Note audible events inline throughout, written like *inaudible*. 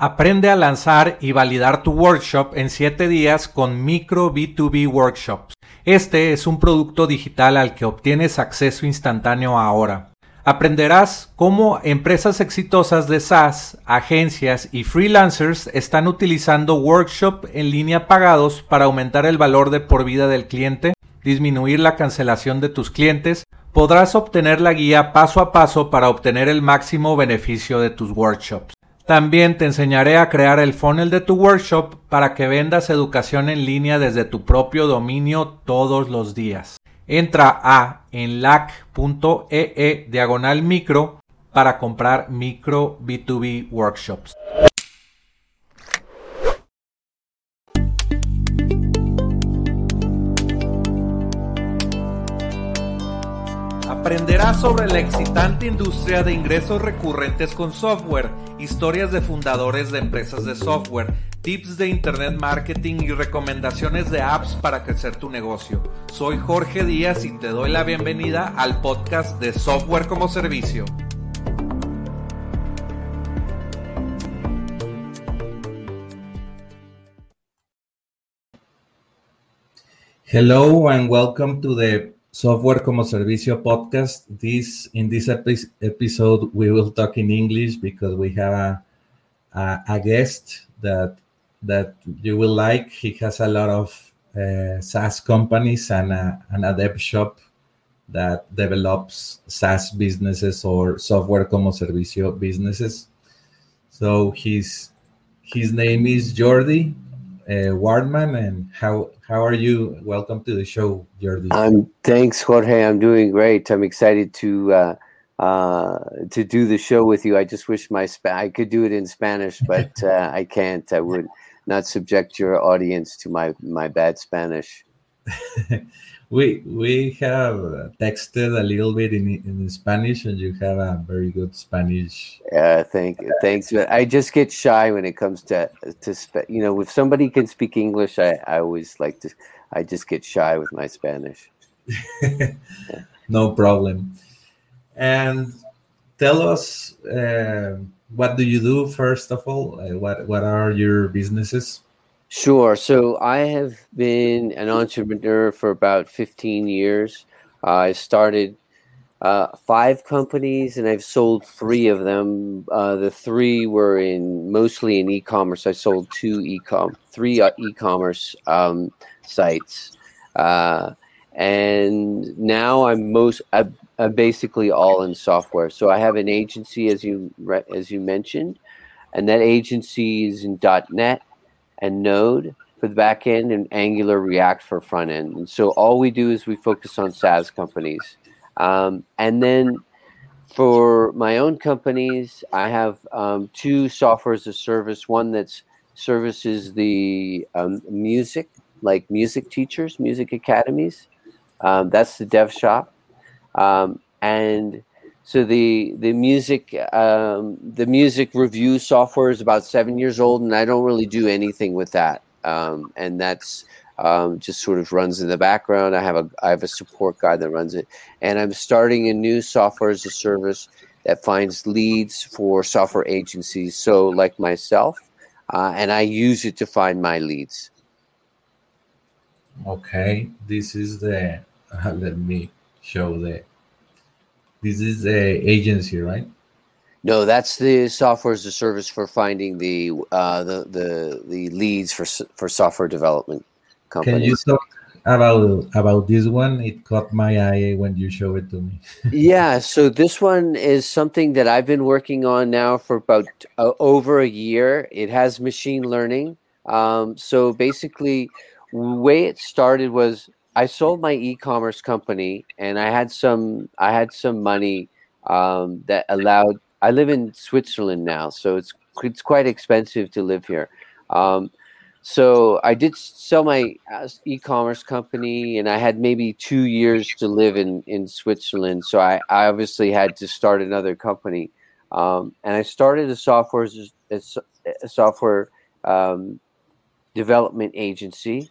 Aprende a lanzar y validar tu workshop en 7 días con Micro B2B Workshops. Este es un producto digital al que obtienes acceso instantáneo ahora. Aprenderás cómo empresas exitosas de SaaS, agencias y freelancers están utilizando workshop en línea pagados para aumentar el valor de por vida del cliente, disminuir la cancelación de tus clientes, podrás obtener la guía paso a paso para obtener el máximo beneficio de tus workshops. También te enseñaré a crear el funnel de tu workshop para que vendas educación en línea desde tu propio dominio todos los días. Entra a enlac.ee e diagonal micro para comprar micro B2B workshops. Aprenderás sobre la excitante industria de ingresos recurrentes con software, historias de fundadores de empresas de software, tips de internet marketing y recomendaciones de apps para crecer tu negocio. Soy Jorge Díaz y te doy la bienvenida al podcast de Software como Servicio. Hello and welcome to the Software como Servicio podcast. This in this epi episode we will talk in English because we have a, a, a guest that that you will like. He has a lot of uh, SaaS companies and a, and a dev shop that develops SaaS businesses or software como servicio businesses. So his his name is Jordi uh, Wardman, and how how are you? Welcome to the show, Jordi. I'm thanks, Jorge. I'm doing great. I'm excited to uh, uh, to do the show with you. I just wish my Sp- I could do it in Spanish, but *laughs* uh, I can't. I would not subject your audience to my my bad Spanish. *laughs* we we have texted a little bit in in Spanish, and you have a very good Spanish. Yeah, thank thanks. But I just get shy when it comes to to you know if somebody can speak English, I I always like to. I just get shy with my Spanish. yeah. *laughs* No problem. And tell us, uh, what do you do first of all? Uh, what what are your businesses? Sure. So I have been an entrepreneur for about 15 years. Uh, I started uh, five companies and I've sold three of them. Uh, the three were in mostly in e-commerce. I sold two e-com, three uh, e-commerce um, sites, uh, and now I'm most I'm, I'm basically all in software. So I have an agency, as you as you mentioned, and that agency is in .NET and Node for the back end and Angular React for front end. And so all we do is we focus on SaaS companies. Um, and then for my own companies, I have um, two software as a service. One that's services the um, music, like music teachers, music academies. Um, that's the Dev Shop, um, and so the the music um, the music review software is about seven years old, and I don't really do anything with that. Um, and that's um, just sort of runs in the background. I have a I have a support guy that runs it, and I'm starting a new software as a service that finds leads for software agencies. So like myself, uh, and I use it to find my leads. Okay, this is the uh, *laughs* let me show the this is a agency, right? No, that's the software as a service for finding the uh, the the the leads for for software development companies. Can you talk about about this one? It caught my eye when you show it to me. *laughs* yeah, so this one is something that I've been working on now for about uh, over a year. It has machine learning. Um, so basically, way it started was I sold my e-commerce company, and I had some I had some money um, that allowed. I live in Switzerland now, so it's it's quite expensive to live here. Um, so I did sell my uh, e-commerce company, and I had maybe two years to live in in Switzerland. So I, I obviously had to start another company, um, and I started a software a software um, development agency,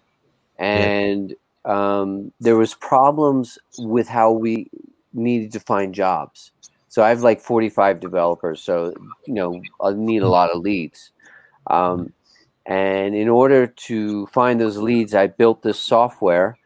and um, there was problems with how we needed to find jobs. So I have like 45 developers. So, you know, I need a lot of leads. Um, and in order to find those leads, I built this software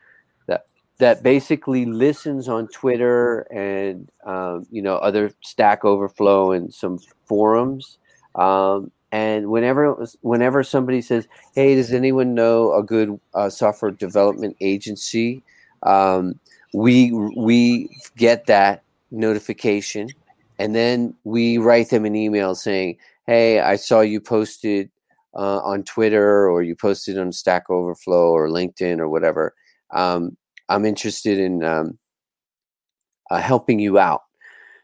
that that basically listens on Twitter and um, you know other Stack Overflow and some forums. Um, and whenever whenever somebody says, "Hey, does anyone know a good uh, software development agency?" Um, we we get that notification, and then we write them an email saying, "Hey, I saw you posted uh, on Twitter, or you posted on Stack Overflow, or LinkedIn, or whatever. Um, I'm interested in um, uh, helping you out."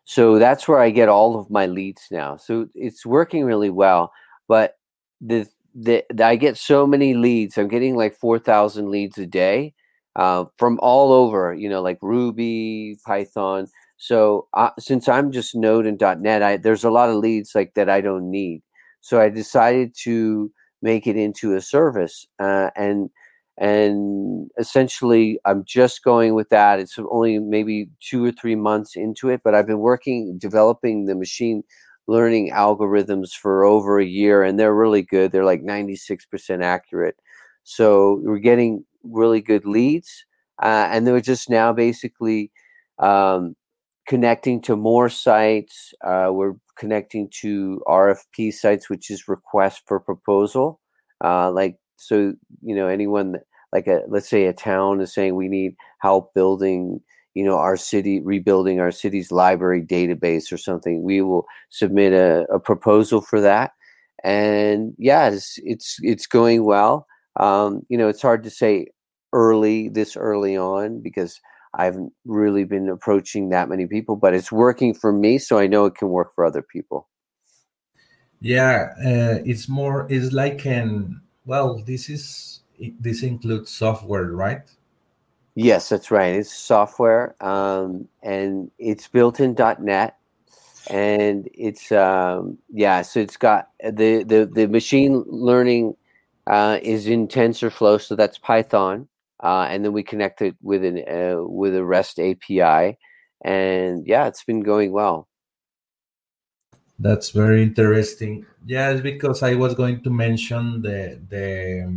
So that's where I get all of my leads now. So it's working really well. But the the, the I get so many leads. I'm getting like four thousand leads a day uh, from all over. You know, like Ruby, Python. So uh, since I'm just Node and .NET, I, there's a lot of leads like that I don't need. So I decided to make it into a service uh, and and essentially i'm just going with that. It's only maybe two or three months into it but i've been working developing the machine learning algorithms for over a year and they're really good. They're like 96% accurate. So we're getting really good leads uh, and they're just now basically um, connecting to more sites uh, we're connecting to rfp sites which is request for proposal uh, like so you know anyone like a let's say a town is saying we need help building you know our city rebuilding our city's library database or something we will submit a, a proposal for that. And yeah it's it's it's going well. Um, you know it's hard to say early this early on because i haven't really been approaching that many people but it's working for me so i know it can work for other people. Yeah uh, it's more it's like an well this is this includes software right? Yes that's right. It's software um, and it's built in. net and it's um, yeah so it's got the the, the machine learning uh, is in tensorflow so that's python uh, and then we connect it with an uh, with a rest api and yeah it's been going well. That's very interesting. Yes, because I was going to mention the the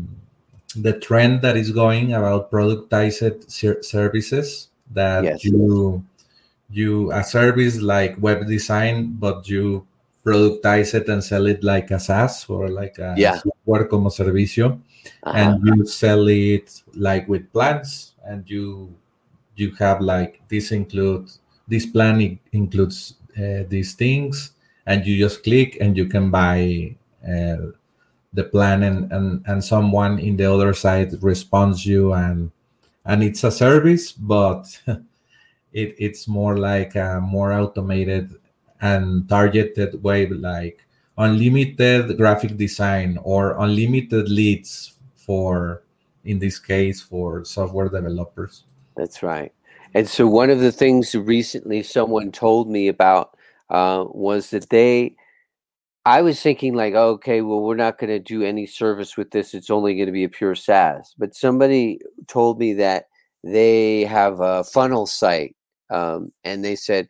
the trend that is going about productized ser- services that yes. you you a service like web design, but you productize it and sell it like a SaaS or like a yeah. software como servicio, uh-huh. and you sell it like with plans, and you you have like this include this plan includes uh, these things and you just click and you can buy uh, the plan and, and and someone in the other side responds you and and it's a service but *laughs* it, it's more like a more automated and targeted way like unlimited graphic design or unlimited leads for in this case for software developers. That's right. And so one of the things recently someone told me about uh, was that they I was thinking like, okay, well, we're not going to do any service with this. It's only going to be a pure SaaS. But somebody told me that they have a funnel site, um, and they said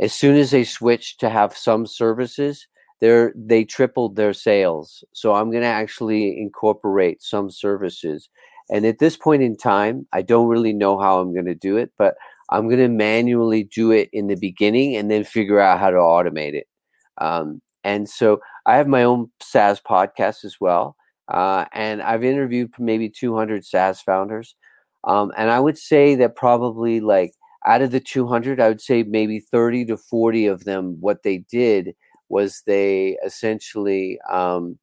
as soon as they switched to have some services, they they tripled their sales. So I'm going to actually incorporate some services. And at this point in time, I don't really know how I'm going to do it, but I'm going to manually do it in the beginning and then figure out how to automate it. Um, and so I have my own SaaS podcast as well. Uh, and I've interviewed maybe 200 SaaS founders. Um, and I would say that probably like out of the 200, I would say maybe 30 to 40 of them, what they did was they essentially, um,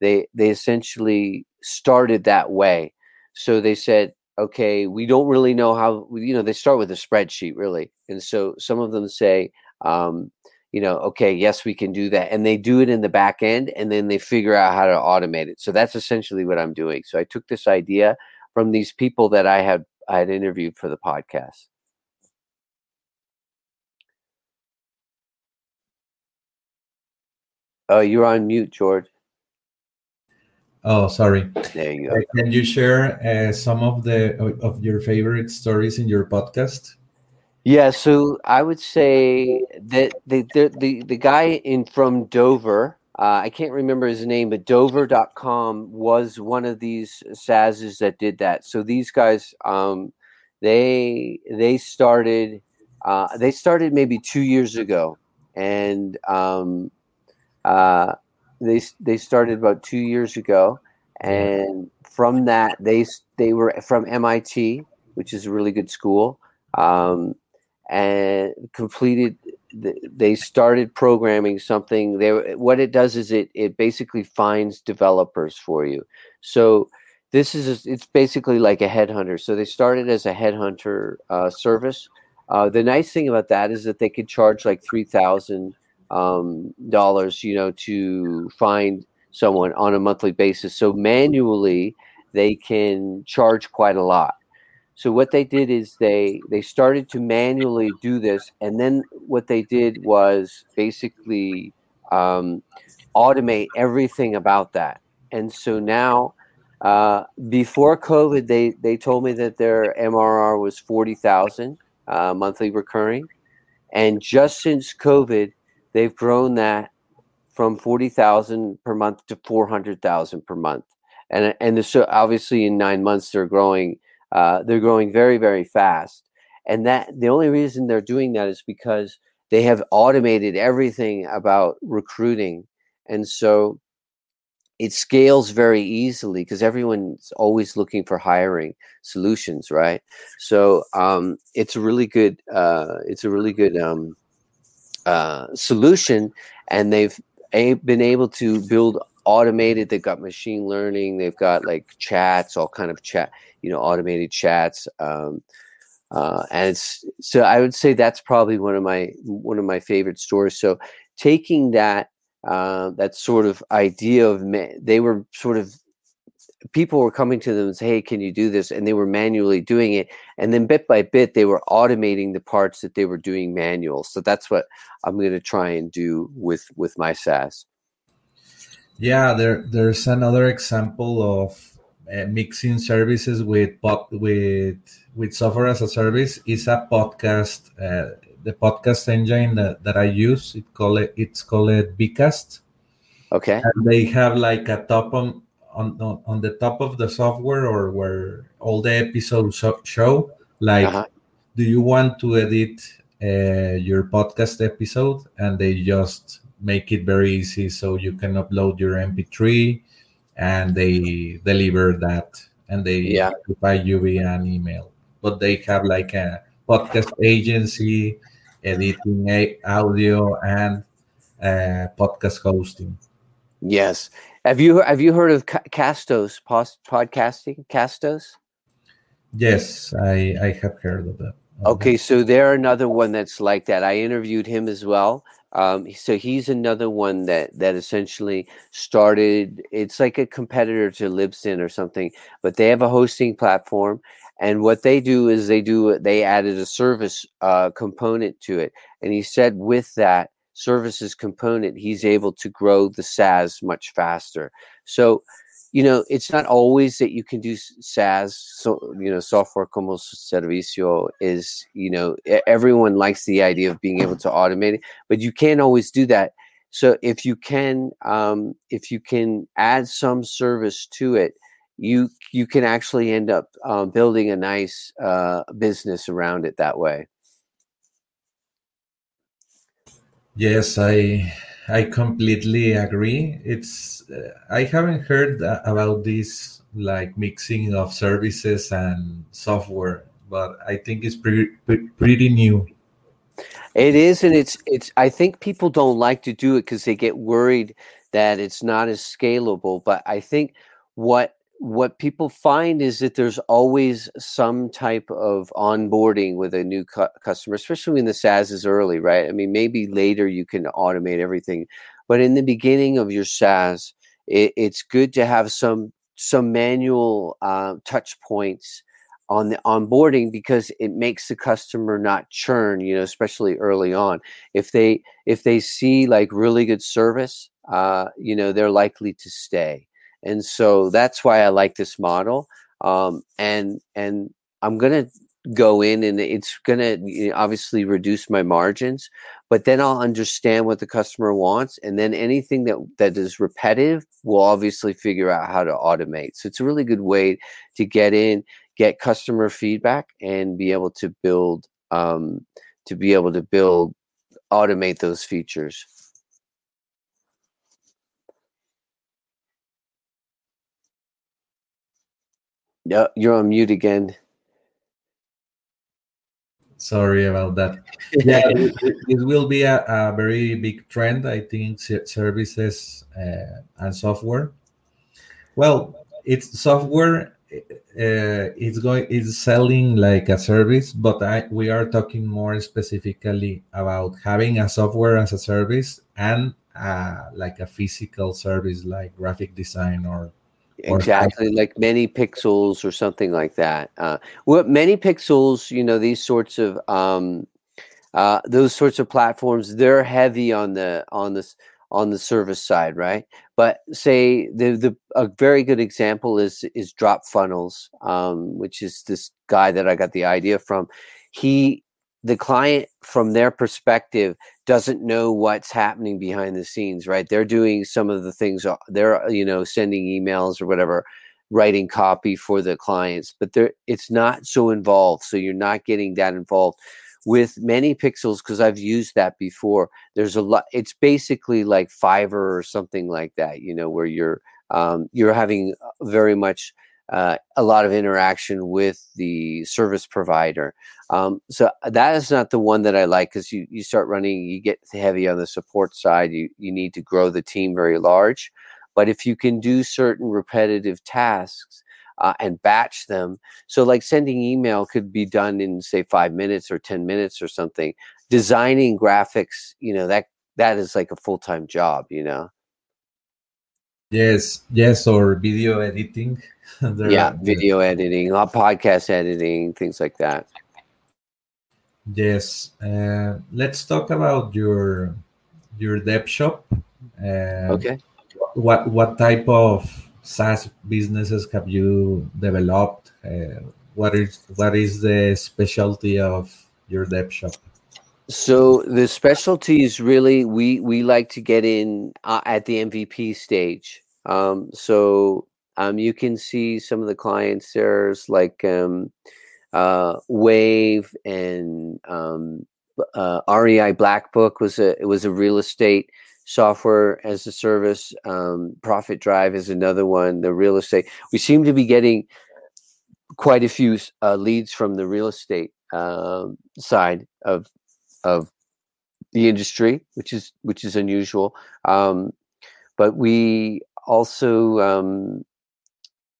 they, they essentially started that way. So they said, okay, we don't really know how, you know, they start with a spreadsheet really. And so some of them say, um, you know, okay, yes, we can do that. And they do it in the back end and then they figure out how to automate it. So that's essentially what I'm doing. So I took this idea from these people that I had I had interviewed for the podcast. Oh, you're on mute, George. Oh, sorry. There you go. Uh, can you share uh, some of the of your favorite stories in your podcast? Yeah, so I would say that the the the, the guy in from Dover, uh, I can't remember his name, but Dover.com was one of these SaaSes that did that. So these guys, um, they they started uh, they started maybe two years ago, and um, uh, they they started about two years ago, and from that they they were from MIT, which is a really good school, um, and completed. They started programming something. They what it does is it it basically finds developers for you. So this is it's basically like a headhunter. So they started as a headhunter uh, service. Uh, the nice thing about that is that they could charge like three thousand um, dollars, you know, to find someone on a monthly basis. So manually, they can charge quite a lot. So what they did is they they started to manually do this, and then what they did was basically um, automate everything about that. And so now, uh, before COVID, they they told me that their MRR was forty thousand uh, monthly recurring, and just since COVID, they've grown that from 40,000 per month to 400,000 per month. And, and so obviously in nine months, they're growing, uh, they're growing very, very fast. And that the only reason they're doing that is because they have automated everything about recruiting. And so it scales very easily because everyone's always looking for hiring solutions, right? So um, it's a really good, uh, it's a really good um, uh, solution, and they've a- been able to build automated. They've got machine learning. They've got like chats, all kind of chat, you know, automated chats. Um, uh, and it's so I would say that's probably one of my one of my favorite stories. So taking that uh, that sort of idea of ma- they were sort of people were coming to them and say, "Hey, can you do this?" And they were manually doing it, and then bit by bit, they were automating the parts that they were doing manual. So that's what I'm going to try and do with with my SaaS. Yeah, there there's another example of uh, mixing services with with with software as a service. Is a podcast. Uh, the podcast engine that, that I use, it call it it's called Bcast. Okay. And they have like a top on on, on the top of the software or where all the episodes show like uh-huh. do you want to edit uh, your podcast episode and they just make it very easy so you can upload your mp3 and they deliver that and they yeah. notify you via an email but they have like a podcast agency editing audio and uh, podcast hosting yes have you have you heard of Castos podcasting? Castos? Yes, I I have heard of that. Okay, so they're another one that's like that. I interviewed him as well. Um, so he's another one that that essentially started. It's like a competitor to Libsyn or something, but they have a hosting platform, and what they do is they do they added a service uh, component to it. And he said with that, services component, he's able to grow the SaaS much faster. So, you know, it's not always that you can do SaaS. So, you know, software como servicio is, you know, everyone likes the idea of being able to automate it, but you can't always do that. So, if you can, um, if you can add some service to it, you you can actually end up um, building a nice uh, business around it that way. Yes, I I completely agree. It's uh, I haven't heard about this like mixing of services and software, but I think it's pretty pretty new. It is, and it's it's. I think people don't like to do it because they get worried that it's not as scalable. But I think what what people find is that there's always some type of onboarding with a new cu- customer, especially when the SaaS is early, right? I mean, maybe later you can automate everything, but in the beginning of your SaaS, it, it's good to have some some manual uh, touch points on the onboarding because it makes the customer not churn you know especially early on if they if they see like really good service uh, you know they're likely to stay and so that's why I like this model. Um, and and I'm gonna go in, and it's gonna obviously reduce my margins, but then I'll understand what the customer wants. And then anything that, that is repetitive, we'll obviously figure out how to automate. So it's a really good way to get in, get customer feedback, and be able to build um, to be able to build automate those features. Yeah, you're on mute again. Sorry about that. *laughs* Yeah, it, it, will be a, a, very big trend, I think, services uh, and software. Well, it's software. Uh, it's going it's selling like a service, but I, we are talking more specifically about having a software as a service and uh, like a physical service like graphic design or exactly like ManyPixels or something like that uh, what ManyPixels you know these sorts of um, uh, those sorts of platforms they're heavy on the on this on the service side right? But say the the a very good example is is DropFunnels um, which is this guy that i got the idea from. He the client from their perspective doesn't know what's happening behind the scenes right? They're doing some of the things uh, they're you know sending emails or whatever writing copy for the clients but they're it's not so involved so you're not getting that involved. With ManyPixels because i've used that before there's a lot it's basically like fiverr or something like that you know where you're um, you're having uh, very much uh, a lot of interaction with the service provider. Um, so uh, that is not the one that I like because you, you start running, you get heavy on the support side. You, you need to grow the team very large. But if you can do certain repetitive tasks uh, and batch them, so like sending email could be done in say five minutes or 10 minutes or something. Designing graphics, you know, that that is like a full time job, you know. Yes, yes, or video editing. *laughs* yeah, video editing, uh, podcast editing, things like that. Yes, uh, let's talk about your your dev shop. Uh, okay. What what type of SaaS businesses have you developed? Uh, what is what is the specialty of your dev shop? So the specialty is really we we like to get in uh, at the MVP stage. Um, so um, you can see some of the clients there's like um, uh, Wave and um, uh, REI Black Book was a it was a real estate software as a service. Um, Profit Drive is another one. The real estate we seem to be getting quite a few uh, leads from the real estate um, side of of the industry, which is which is unusual. Um, but we also um,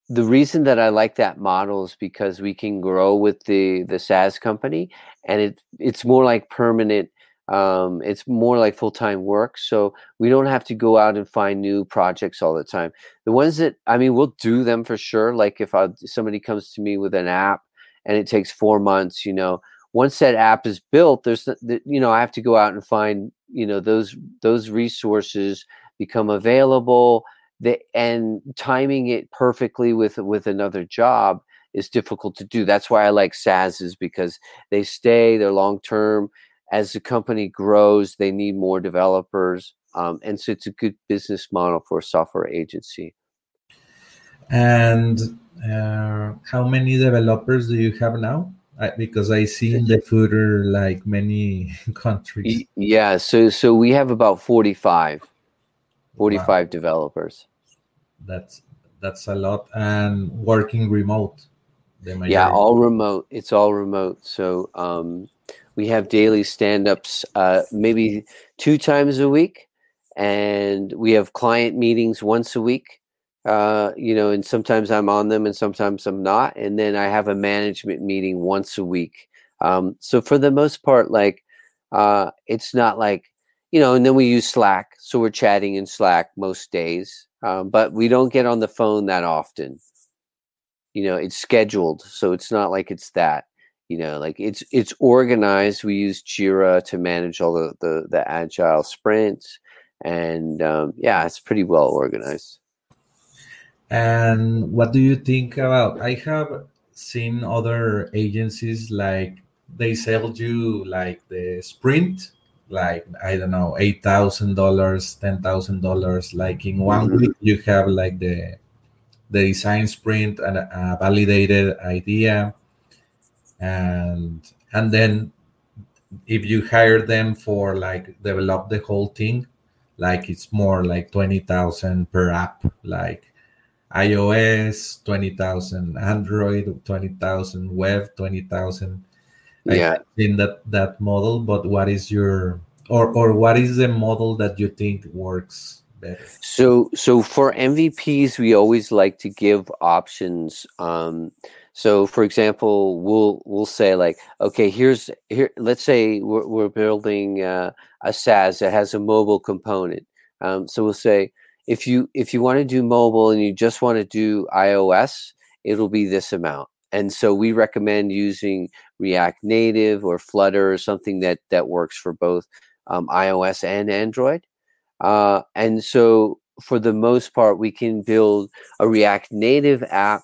the reason that I like that model is because we can grow with the the SaaS company, and it it's more like permanent. Um, it's more like full time work, so we don't have to go out and find new projects all the time. The ones that I mean, we'll do them for sure. Like if I, somebody comes to me with an app and it takes four months, you know, once that app is built, there's you know I have to go out and find you know those those resources become available the, and timing it perfectly with with another job is difficult to do. That's why I like SaaS is because they stay, they're long term. As the company grows, they need more developers, um, and so it's a good business model for a software agency. And uh, how many developers do you have now? I, because I see in the footer like many *laughs* countries. Yeah, so so we have about forty five. 45 wow. developers that's that's a lot and working remote yeah all remote it's all remote so um, we have daily stand-ups uh, maybe two times a week and we have client meetings once a week uh, you know and sometimes i'm on them and sometimes i'm not and then i have a management meeting once a week. Um, so for the most part like uh, it's not like you know, and then we use Slack, so we're chatting in Slack most days, um, but we don't get on the phone that often. You know, it's scheduled, so it's not like it's that. You know, like it's it's organized. We use Jira to manage all the the, the agile sprints, and um, yeah, it's pretty well organized. And what do you think about? I have seen other agencies like they sell you like the sprint like I don't know eight thousand dollars, ten thousand dollars. Like in one mm-hmm. week, you have like the the design sprint and a validated idea, and and then if you hire them for like develop the whole thing, like it's more like twenty thousand per app, like iOS, 20,000 Android, 20,000 web, 20,000. Yeah. In that, that model, but what is your, or, or what is the model that you think works better? So, so for MVPs, we always like to give options. Um, so for example, we'll, we'll say like, okay, here's here, let's say we're, we're building uh, a SaaS that has a mobile component. Um, so we'll say, if you if you want to do mobile and you just want to do iOS, it'll be this amount. And so we recommend using React Native or Flutter or something that that works for both um, iOS and Android. Uh, and so for the most part, we can build a React Native app,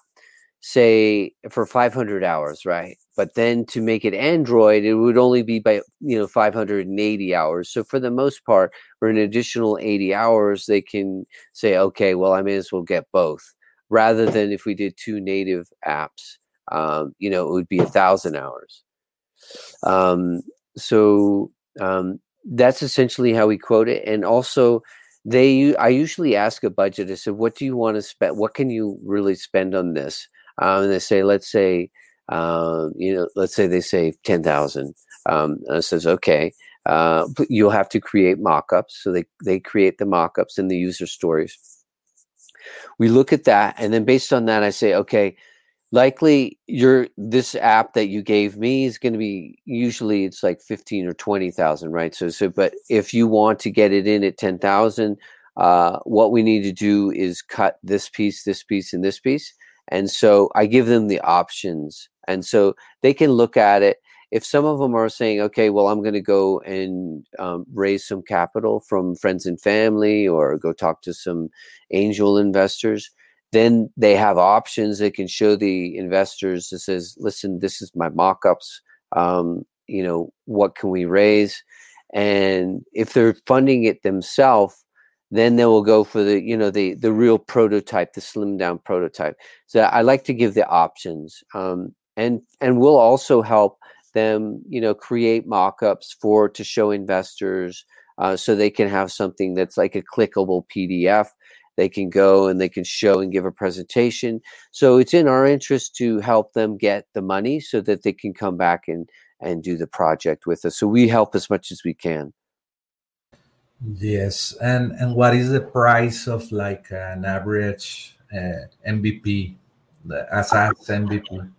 say for 500 hours, right? but then to make it android it would only be by you know 580 hours so for the most part for an additional 80 hours they can say okay well i may as well get both rather than if we did two native apps um, you know it would be a thousand hours um, so um, that's essentially how we quote it and also they i usually ask a budget i said what do you want to spend what can you really spend on this um, and they say let's say uh, you know, let's say they say 10,000. Um, and it says, okay, uh, you'll have to create mock-ups. So they, they create the mock-ups and the user stories. We look at that. And then based on that, I say, okay, likely your this app that you gave me is going to be usually it's like 15 or 20,000, right? So, so, but if you want to get it in at 10,000, uh, what we need to do is cut this piece, this piece, and this piece. And so I give them the options and so they can look at it if some of them are saying okay well i'm going to go and um, raise some capital from friends and family or go talk to some angel investors then they have options they can show the investors that says listen this is my mock-ups um, you know what can we raise? And if they're funding it themselves then they will go for the you know the the real prototype the slim down prototype. So i like to give the options um, and and we'll also help them you know create mock-ups for to show investors uh, so they can have something that's like a clickable pdf they can go and they can show and give a presentation. So it's in our interest to help them get the money so that they can come back and and do the project with us. So we help as much as we can. Yes. And and what is the price of like an average uh, mvp as mvp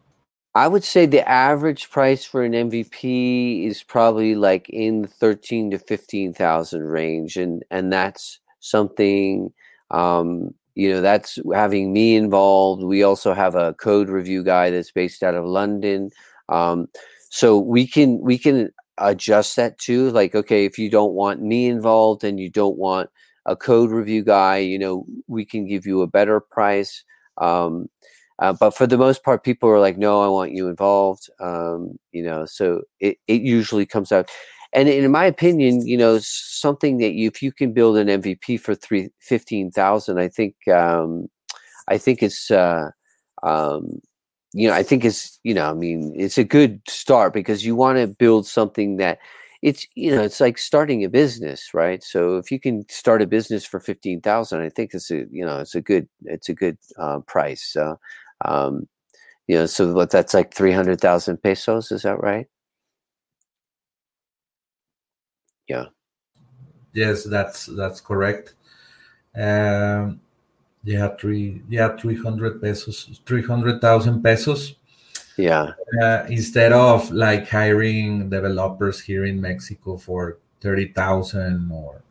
I would say the average price for an MVP is probably like in the thirteen to fifteen thousand range, and and that's something. Um, you know, that's having me involved. We also have a code review guy that's based out of London, um, so we can we can adjust that too. Like, okay, if you don't want me involved and you don't want a code review guy, you know, we can give you a better price. Um, uh, but for the most part, people are like, "No, I want you involved." Um, you know, so it, it usually comes out. And in my opinion, you know, something that you, if you can build an MVP for three fifteen thousand, I think, um, I think it's, uh, um, you know, I think it's, you know, I mean, it's a good start because you want to build something that it's you know it's like starting a business right so if you can start a business for 15000 i think it's a you know it's a good it's a good uh, price so um, you know, so what that's like 300,000 pesos, is that right? Yeah. Yes, that's that's correct. Um, yeah, three yeah, 300 pesos, 300,000 pesos. Yeah. Uh, instead of like hiring developers here in Mexico for 30,000 or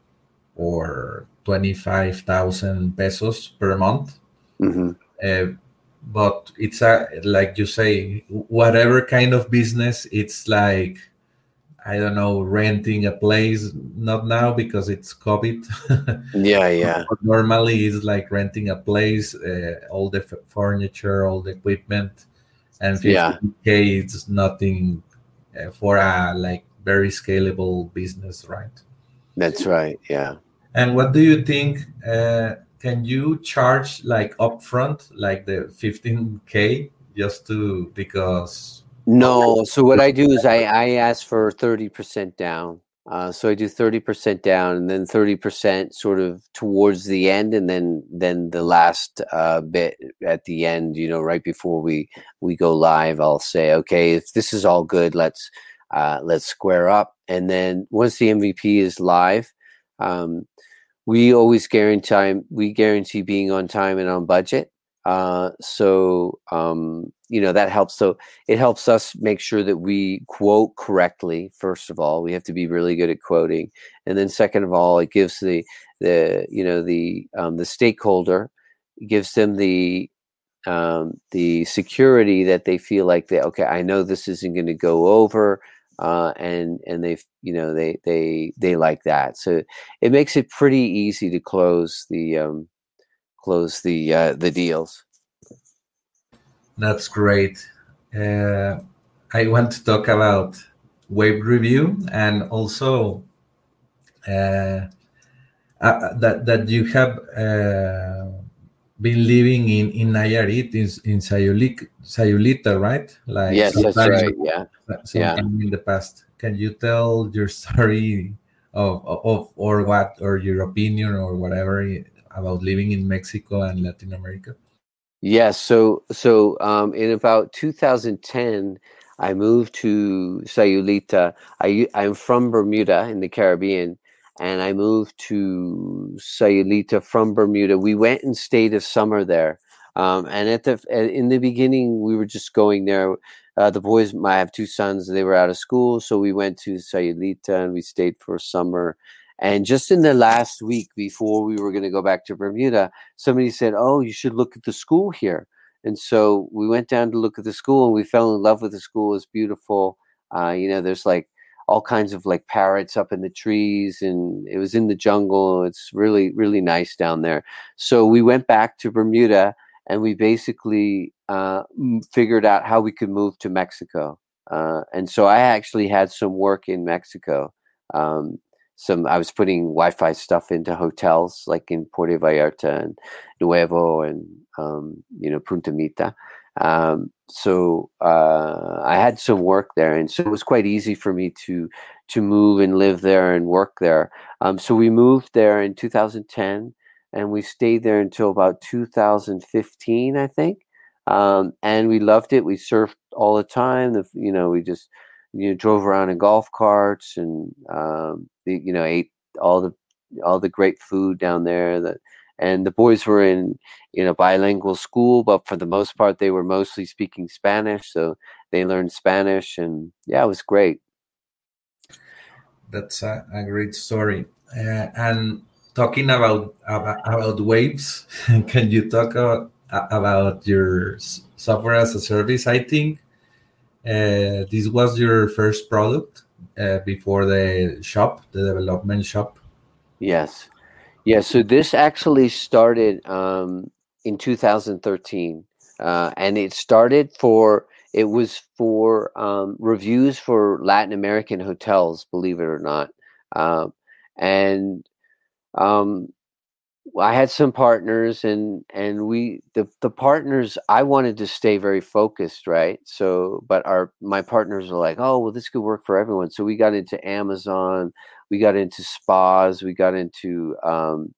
or 25,000 pesos per month. Mm-hmm. Uh, but it's a like you say whatever kind of business it's like i don't know renting a place not now because it's covid yeah *laughs* yeah normally it's like renting a place uh, all the f- furniture all the equipment and 50k yeah. it's nothing uh, for a like very scalable business, right? That's right. Yeah. And what do you think? Uh, can you charge like upfront, like the 15k, just to because? No. So what I do is I *laughs* I ask for 30% down. Uh, so I do 30% down and then 30% sort of towards the end and then then the last uh, bit at the end, you know, right before we we go live, I'll say, okay, if this is all good, let's uh, let's square up. And then once the MVP is live, um, we always guarantee we guarantee being on time and on budget. Uh, so um, you know that helps. So it helps us make sure that we quote correctly. First of all, we have to be really good at quoting, and then second of all, it gives the the you know the um, the stakeholder gives them the um, the security that they feel like they okay. I know this isn't going to go over uh, and and they you know they they they like that. So it makes it pretty easy to close the um, close the uh, the deals. That's great. Uh, I want to talk about wave review and also uh, uh, that that you have uh, been living in in Nayarit in in Sayulita, right? Like yes, that's right. Yeah, yeah. In the past, can you tell your *laughs* story of of or what or your opinion or whatever about living in Mexico and Latin America? Yes. So so um, in about 2010. I moved to Sayulita. I, I'm from Bermuda in the Caribbean, and I moved to Sayulita from Bermuda. We went and stayed a summer there. Um, and at the in the beginning, we were just going there. Uh, the boys, I have two sons, they were out of school, so we went to Sayulita and we stayed for summer. And just in the last week before we were going to go back to Bermuda, somebody said, "Oh, you should look at the school here." And so we went down to look at the school, and we fell in love with the school. It's beautiful. Uh, you know, there's like all kinds of like parrots up in the trees and it was in the jungle it's really really nice down there so we went back to bermuda and we basically uh, figured out how we could move to mexico uh, and so i actually had some work in mexico um, some i was putting wi-fi stuff into hotels like in puerto vallarta and nuevo and um, you know punta mita um, so uh, I had some work there, and so it was quite easy for me to to move and live there and work there. Um, so we moved there in 2010, and we stayed there until about 2015, I think. Um, and we loved it. We surfed all the time. The, you know, we just you know drove around in golf carts and um, the, you know ate all the all the great food down there that and the boys were in in a bilingual school but for the most part they were mostly speaking spanish so they learned spanish and yeah it was great. That's a, a great story. Uh, and talking about, about, about waves *laughs* can you talk about, about your software as a service? I think uh, this was your first product uh, before the shop the development shop. Yes. Yeah, so this actually started um, in 2013, uh, and it started for it was for um, reviews for Latin American hotels, believe it or not, um, and um, I had some partners, and and we the the partners I wanted to stay very focused, right? So, but our my partners were like, oh well, this could work for everyone. So we got into Amazon we got into spas, we got into um,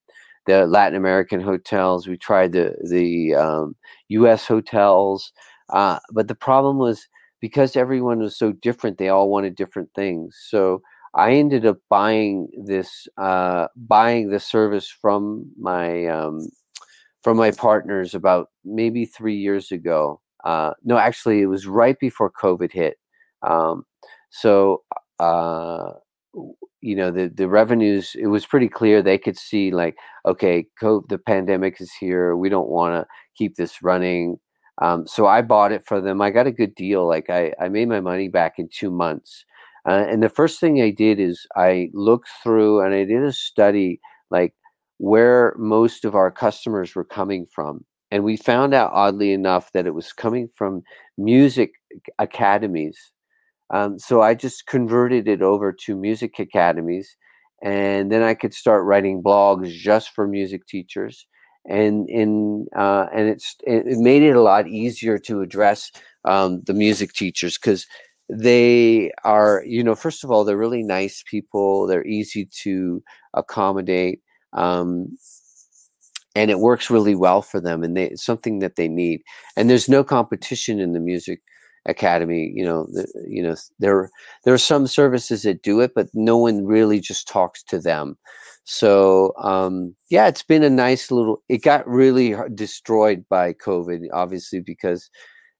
the Latin American hotels, we tried the the um, U.S. hotels, uh, but the problem was because everyone was so different, they all wanted different things. So I ended up buying this uh, buying the service from my um, from my partners about maybe three years ago. Uh, no, actually, it was right before COVID hit. Um, so uh, you know the the revenues it was pretty clear. They could see like okay COVID, the pandemic is here. We don't want to keep this running. Um, so i bought it for them. I got a good deal. Like i i made my money back in two months uh, and the first thing i did is i looked through and i did a study like where most of our customers were coming from and we found out oddly enough that it was coming from music academies Um, so I just converted it over to music academies, and then I could start writing blogs just for music teachers. And in uh, and it's it made it a lot easier to address um, the music teachers because they are you know first of all they're really nice people they're easy to accommodate um, and it works really well for them and they, it's something that they need and there's no competition in the music academy you know the, you know there there are some services that do it but no one really just talks to them. So um, yeah it's been a nice little it got really destroyed by covid obviously because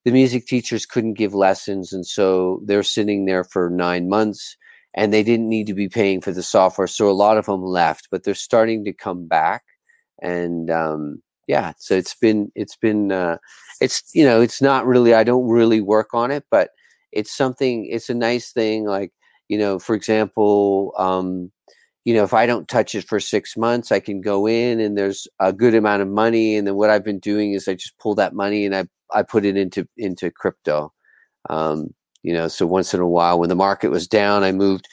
the music teachers couldn't give lessons and so they're sitting there for nine months and they didn't need to be paying for the software so a lot of them left but they're starting to come back and um, yeah so it's been it's been uh, it's you know it's not really i don't really work on it but it's something it's a nice thing like you know for example um, you know if i don't touch it for six months i can go in and there's a good amount of money and then what i've been doing is i just pull that money and i I put it into into crypto. Um, you know, so once in a while, when the market was down, I moved.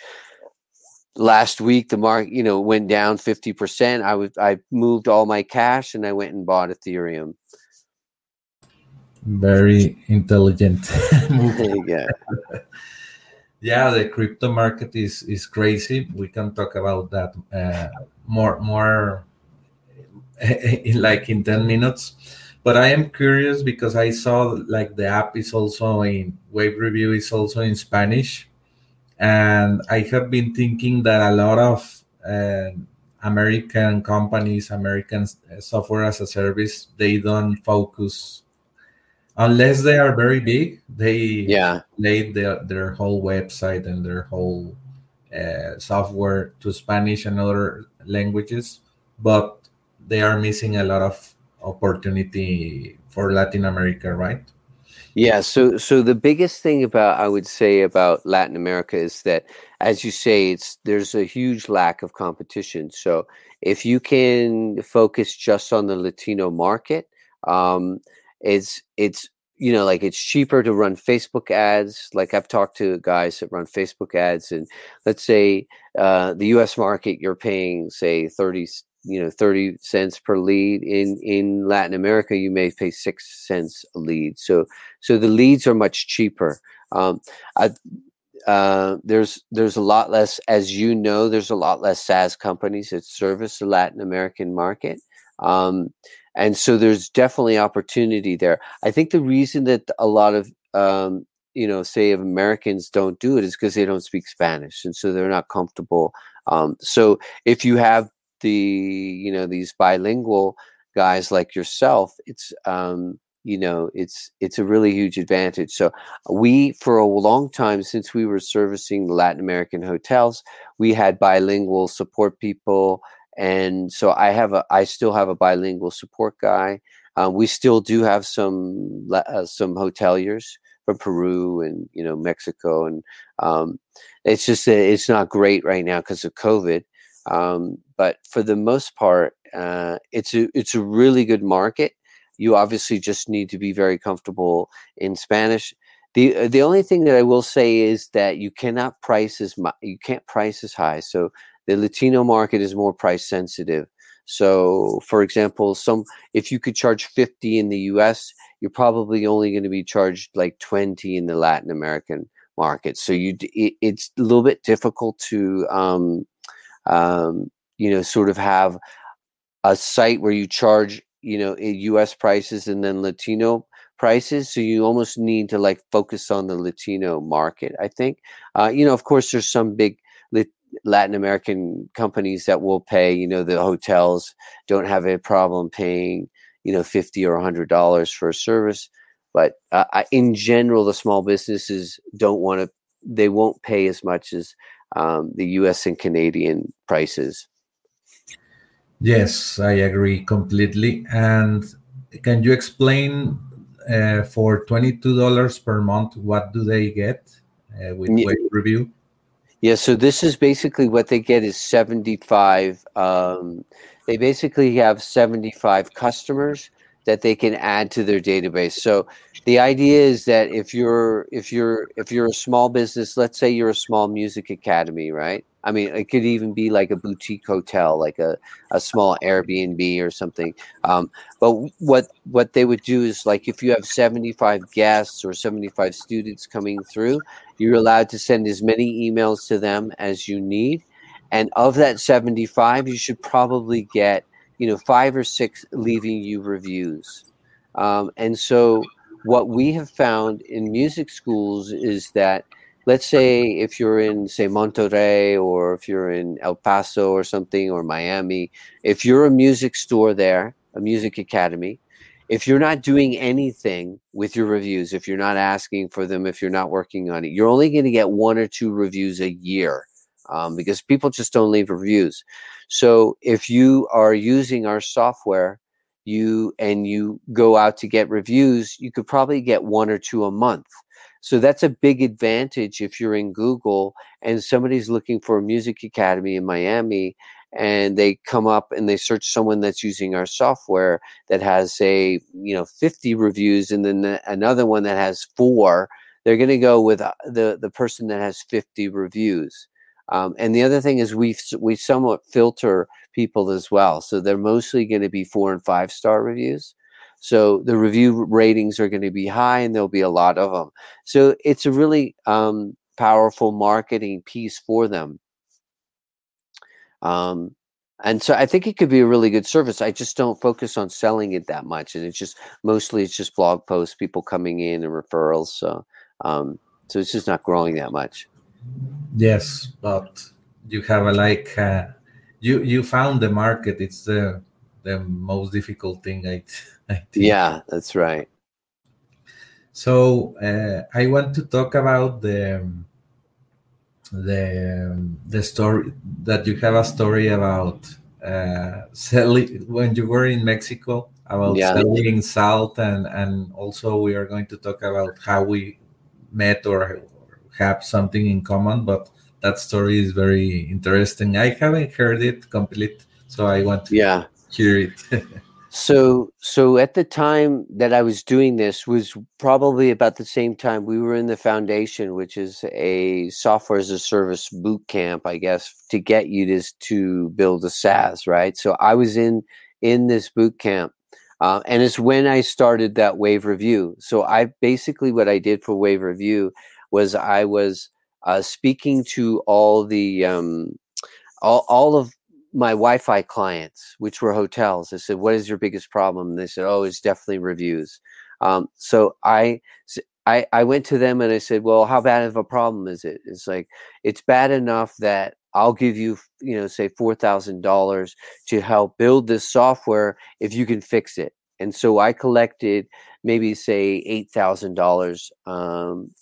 Last week, the market you know went down fifty percent. I was I moved all my cash and I went and bought Ethereum. Very intelligent. *laughs* yeah. yeah, the crypto market is is crazy. We can talk about that uh, more more *laughs* in like in ten minutes but I am curious because I saw like the app is also in Wave Review is also in Spanish, and I have been thinking that a lot of uh, American companies, American uh, software as a service, they don't focus unless they are very big. They yeah laid their their whole website and their whole uh, software to Spanish and other languages, but they are missing a lot of opportunity for Latin America, right? Yeah, so so the biggest thing about I would say about Latin America is that as you say it's there's a huge lack of competition. So if you can focus just on the Latino market, um, it's it's you know like it's cheaper to run Facebook ads. Like I've talked to guys that run Facebook ads, and let's say uh, the U.S. market you're paying say thirty you know 30 cents per lead. In in latin america you may pay six cents a lead. So so the leads are much cheaper. Um, I, uh, there's there's a lot less as you know there's a lot less saas companies that service the latin american market. Um, and so there's definitely opportunity there. I think the reason that a lot of um, you know say if americans don't do it is because they don't speak spanish and so they're not comfortable um, so if you have the you know these bilingual guys like yourself it's um you know it's it's a really huge advantage. So we for a long time since we were servicing the latin american hotels we had bilingual support people and so i have a i still have a bilingual support guy. Um, we still do have some uh, some hoteliers from peru and you know mexico and um, it's just it's not great right now because of covid um, but for the most part, uh, it's a it's a really good market. You obviously just need to be very comfortable in Spanish. the uh, The only thing that I will say is that you cannot price as much. You can't price as high. So the Latino market is more price sensitive. So, for example, some if you could charge fifty in the U.S., you're probably only going to be charged like twenty in the Latin American market. So you it, it's a little bit difficult to um, um, you know, sort of have a site where you charge, you know, U.S. prices and then Latino prices. So you almost need to like focus on the Latino market. I think, uh, you know, of course, there's some big Latin American companies that will pay. You know, the hotels don't have a problem paying, you know, fifty or hundred dollars for a service. But uh, in general, the small businesses don't want to. They won't pay as much as um, the U.S. and Canadian prices. Yes, I agree completely. And can you explain uh, for twenty-two dollars per month what do they get uh, with yeah. Wave Review? Yeah, so this is basically what they get is seventy-five. Um, they basically have seventy-five customers that they can add to their database. So the idea is that if you're if you're if you're a small business, let's say you're a small music academy, right? I mean, it could even be like a boutique hotel, like a, a small Airbnb or something. Um, but what what they would do is like if you have 75 guests or 75 students coming through, you're allowed to send as many emails to them as you need. And of that 75, you should probably get you know five or six leaving you reviews. Um, and so what we have found in music schools is that let's say if you're in say monterrey or if you're in el paso or something or miami if you're a music store there a music academy if you're not doing anything with your reviews if you're not asking for them if you're not working on it you're only going to get one or two reviews a year um, because people just don't leave reviews so if you are using our software, you and you go out to get reviews, you could probably get one or two a month. So that's a big advantage if you're in Google and somebody's looking for a music academy in Miami and they come up and they search someone that's using our software that has say, you know, 50 reviews and then another one that has 4, they're going to go with uh, the the person that has 50 reviews. Um, and the other thing is we we somewhat filter people as well. So they're mostly going to be four and five star reviews. So the review ratings are going to be high, and there'll be a lot of them. So it's a really um, powerful marketing piece for them. Um, and so I think it could be a really good service. I just don't focus on selling it that much, and it's just mostly it's just blog posts, people coming in, and referrals. So um, so it's just not growing that much. Yes, but you have a like uh, you you found the market. It's the the most difficult thing. I, *laughs* I think. Yeah, that's right. So uh, I want to talk about the the the story that you have a story about uh, selling when you were in Mexico about yeah. selling salt and and also we are going to talk about how we met or have something in common, but that story is very interesting. I haven't heard it complete, so I want to yeah. hear it. *laughs* so so at the time that I was doing this was probably about the same time we were in the foundation, which is a software as a service boot camp, I guess, to get you to to build a SaaS, right? So I was in in this boot camp. Uh, and it's when I started that wave review. So I basically what I did for wave review was I was uh, speaking to all the um, all, all of my Wi-Fi clients, which were hotels. I said, "What is your biggest problem?" And they said, "Oh, it's definitely reviews." Um, so I, I I went to them and I said, "Well, how bad of a problem is it?" It's like it's bad enough that I'll give you, you know, say four thousand dollars to help build this software if you can fix it. And so I collected maybe say eight thousand um, dollars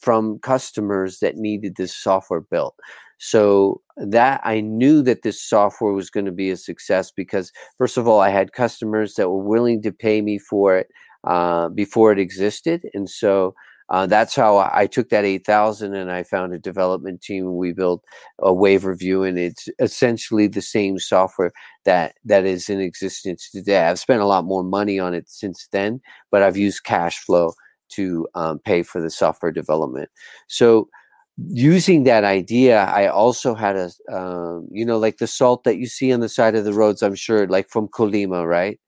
from customers that needed this software built. So that I knew that this software was going to be a success because first of all, I had customers that were willing to pay me for it uh, before it existed, and so uh, that's how I took that 8000 and I found a development team. We built a wave review and it's essentially the same software that, that is in existence today. I've spent a lot more money on it since then, but I've used cash flow to um, pay for the software development. So using that idea, I also had a, um, you know, like the salt that you see on the side of the roads, I'm sure, like from Colima, right?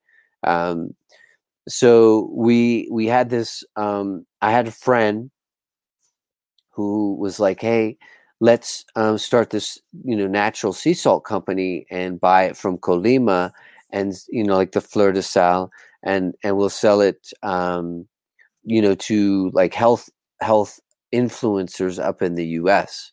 Um, so we we had this um i had a friend who was like hey let's um, start this you know natural sea salt company and buy it from colima and you know like the fleur de sal and and we'll sell it um you know to like health health influencers up in the us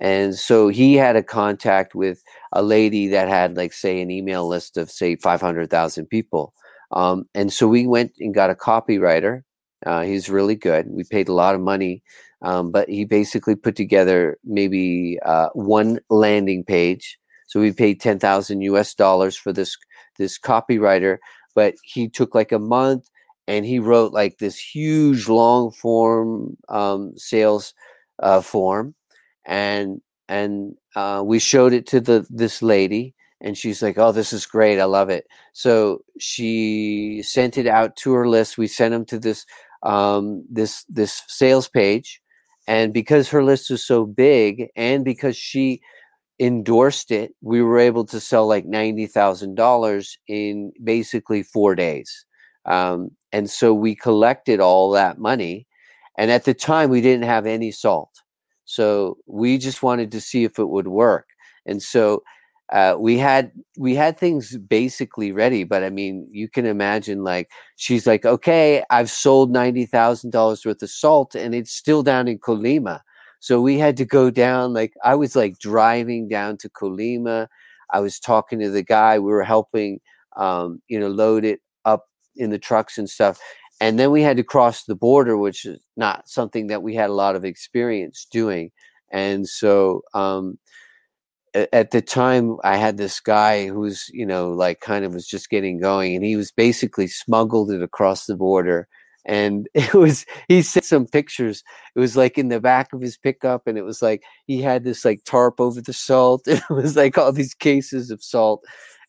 and so he had a contact with a lady that had like say an email list of say 500000 people um, and so we went and got a copywriter. Uh, he's really good. We paid a lot of money, um, but he basically put together maybe uh, one landing page. So we paid ten thousand U.S. dollars for this this copywriter, but he took like a month and he wrote like this huge long form um, sales uh, form, and and uh, we showed it to the this lady and she's like, "Oh, this is great. I love it." So she sent it out to her list. We sent them to this um, this this sales page, and because her list was so big, and because she endorsed it, we were able to sell like ninety thousand dollars in basically four days. Um, and so we collected all that money, and at the time we didn't have any salt, so we just wanted to see if it would work. And so uh, we had we had things basically ready, but I mean, you can imagine like she's like, okay, I've sold ninety thousand dollars worth of salt, and it's still down in Colima. So we had to go down. Like I was like driving down to Colima. I was talking to the guy. We were helping, um, you know, load it up in the trucks and stuff. And then we had to cross the border, which is not something that we had a lot of experience doing. And so um, at the time i had this guy who's you know like kind of was just getting going and he was basically smuggled it across the border and *laughs* it was he sent some pictures it was like in the back of his pickup and it was like he had this like tarp over the salt *laughs* it was like all these cases of salt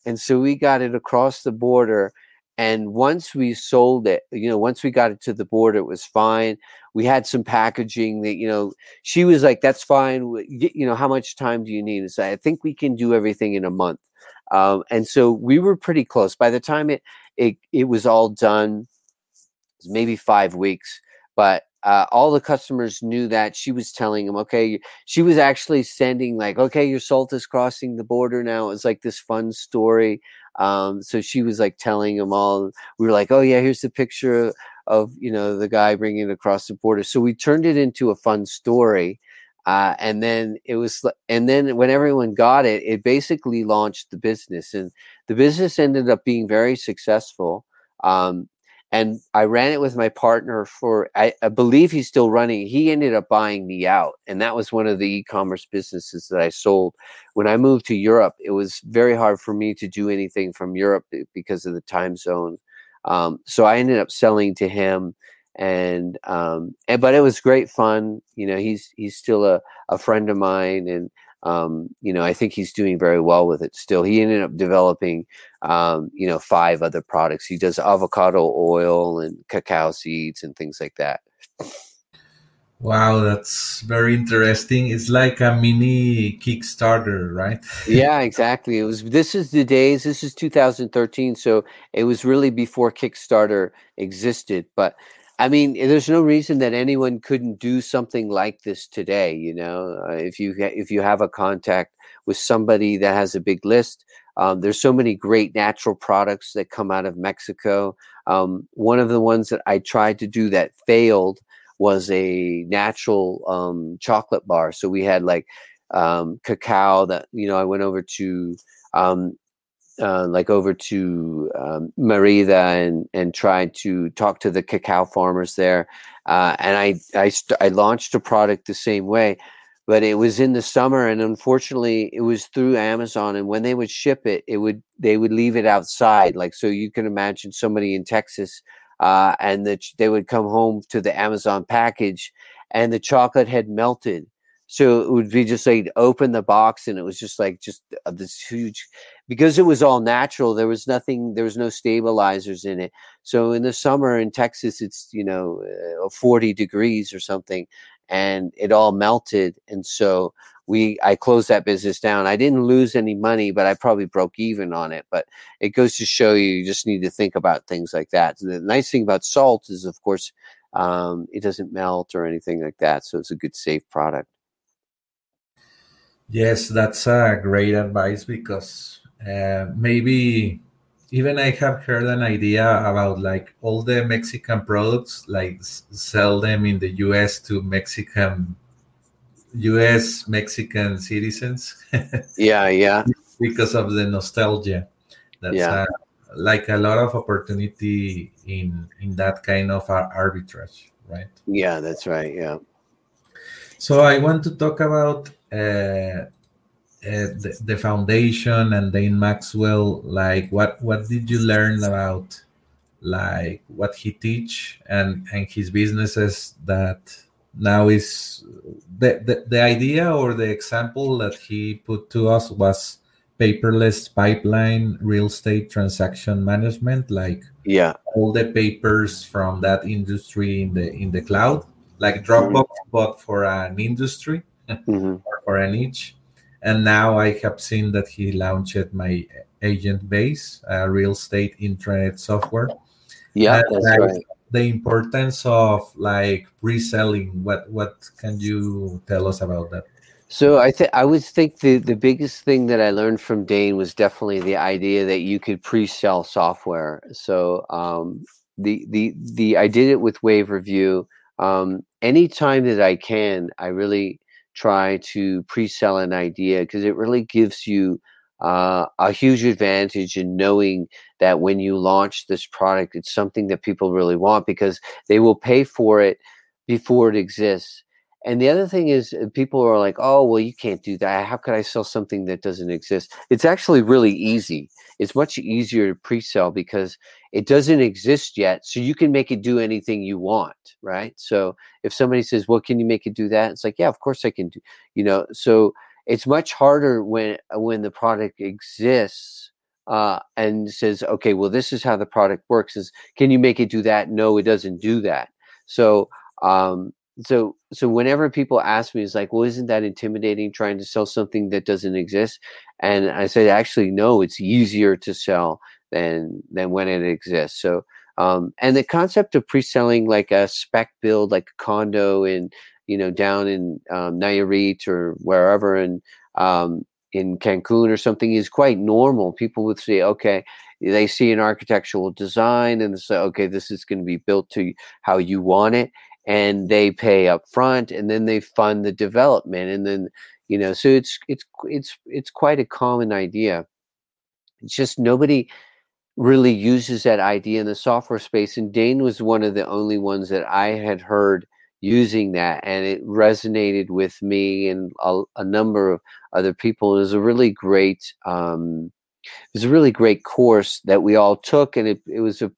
and so we got it across the border and once we sold it, you know, once we got it to the border, it was fine. We had some packaging that, you know, she was like, that's fine. You know, how much time do you need? And so I think we can do everything in a month. Um, and so we were pretty close. By the time it, it, it was all done, was maybe five weeks, but uh, all the customers knew that she was telling them, okay, she was actually sending like, okay, your salt is crossing the border now. it's like this fun story. Um, so she was like telling them all. We were like, "Oh yeah, here's the picture of you know the guy bringing it across the border." So we turned it into a fun story, uh, and then it was, and then when everyone got it, it basically launched the business, and the business ended up being very successful. Um, and I ran it with my partner for I, I, believe he's still running. He ended up buying me out, and that was one of the e-commerce businesses that I sold. When I moved to Europe, it was very hard for me to do anything from Europe because of the time zone. Um, so I ended up selling to him, and um, and but it was great fun. You know, he's he's still a, a friend of mine, and um, you know, I think he's doing very well with it still. He ended up developing, um, you know, five other products. He does avocado oil and cacao seeds and things like that. Wow, that's very interesting. It's like a mini Kickstarter, right? *laughs* yeah, exactly. It was this is the days, this is 2013, so it was really before Kickstarter existed, but I mean, there's no reason that anyone couldn't do something like this today. You know, uh, if you if you have a contact with somebody that has a big list, um, there's so many great natural products that come out of Mexico. Um, one of the ones that I tried to do that failed was a natural um, chocolate bar. So we had like um, cacao that you know I went over to um, uh, like over to um, Merida and and tried to talk to the cacao farmers there, uh, and I I, st- I launched a product the same way, but it was in the summer, and unfortunately, it was through Amazon. And when they would ship it, it would they would leave it outside, like so. You can imagine somebody in Texas, uh, and that they would come home to the Amazon package, and the chocolate had melted so it would be just like open the box and it was just like just uh, this huge because it was all natural there was nothing there was no stabilizers in it. So in the summer in texas it's you know uh, 40 degrees or something and it all melted and so we i closed that business down. I didn't lose any money but i probably broke even on it but it goes to show you you just need to think about things like that. The nice thing about salt is of course um, it doesn't melt or anything like that so it's a good safe product. Yes, that's a great advice because uh, maybe even I have heard an idea about like all the Mexican products, like sell them in the US to Mexican, US Mexican citizens. *laughs* yeah, yeah. because of the nostalgia. That's yeah. a, like a lot of opportunity in in that kind of arbitrage, right? Yeah, that's right. Yeah. So I want to talk about uh, uh, the, the, foundation and Dane Maxwell. Like, what what did you learn about like what he teach and and his businesses that now is the, the the idea or the example that he put to us was paperless pipeline real estate transaction management like yeah all the papers from that industry in the in the cloud like dropbox mm-hmm. but for an industry mm-hmm. *laughs* or for a niche and now i have seen that he launched my agent base uh, real estate intranet software yeah that's right the importance of like reselling what what can you tell us about that so I think I would think the the biggest thing that I learned from Dane was definitely the idea that you could pre-sell software. So um, the the the I did it with Wave Review. Um, anytime that I can, I really try to pre-sell an idea because it really gives you uh, a huge advantage in knowing that when you launch this product, it's something that people really want because they will pay for it before it exists and the other thing is, uh, people are like, oh, well, you can't do that. How could I sell something that doesn't exist? It's actually really easy. It's much easier to pre sell because it doesn't exist yet. So you can make it do anything you want, right? So if somebody says, well, can you make it do that? It's like, yeah, of course I can do, you know, so it's much harder when when the product exists uh, and says, okay, well, this is how the product works. Is can you make it do that? No, it doesn't do that. So um, so so whenever people ask me it's like well isn't that intimidating trying to sell something that doesn't exist and i say actually no it's easier to sell than than when it exists so um, and the concept of pre-selling like a spec build like a condo in you know down in um, Nayarit or wherever and um, in Cancun or something is quite normal. People would say, okay, they see an architectural design and they say, okay, this is going to be built to how you want it and they pay up front and then they fund the development and then you know so it's it's it's it's quite a common idea it's just nobody really uses that idea in the software space and dane was one of the only ones that i had heard using that and it resonated with me and a, a number of other people it was a really great um it was a really great course that we all took and it, it was a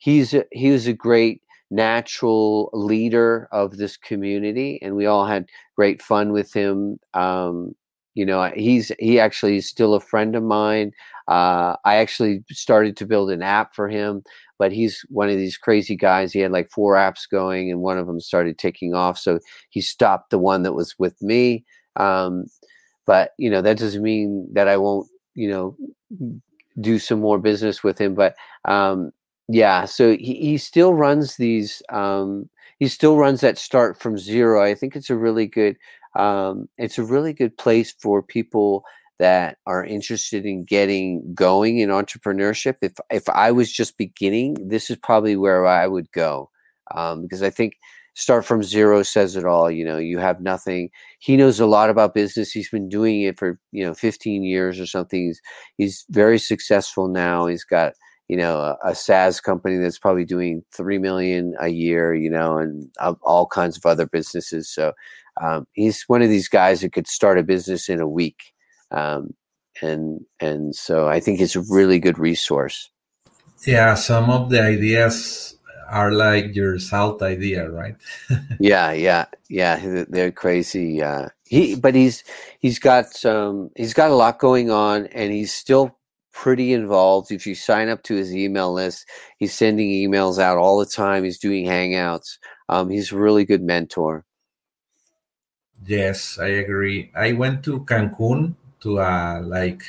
he's a, he was a great natural leader of this community, and we all had great fun with him. Um, you know, he's he actually is still a friend of mine. Uh, I actually started to build an app for him, but he's one of these crazy guys. He had like four apps going, and one of them started taking off. So he stopped the one that was with me. Um, but you know, that doesn't mean that I won't, you know, do some more business with him. But um, yeah so he, he still runs these um he still runs that start from zero i think it's a really good um it's a really good place for people that are interested in getting going in entrepreneurship. If if i was just beginning this is probably where i would go um, because i think start from zero says it all you know you have nothing. He knows a lot about business. He's been doing it for you know 15 years or something. He's, he's very successful now. He's got you know a, a SaaS company that's probably doing three million a year, you know, and uh, all kinds of other businesses. So um, he's one of these guys that could start a business in a week, um, and and so I think it's a really good resource. Yeah, some of the ideas are like your salt idea, right? *laughs* yeah, yeah, yeah. They're crazy. Uh, he, but he's he's got some. He's got a lot going on, and he's still pretty involved. If you sign up to his email list, he's sending emails out all the time. He's doing hangouts. Um, he's a really good mentor. Yes, I agree. I went to Cancun to uh, like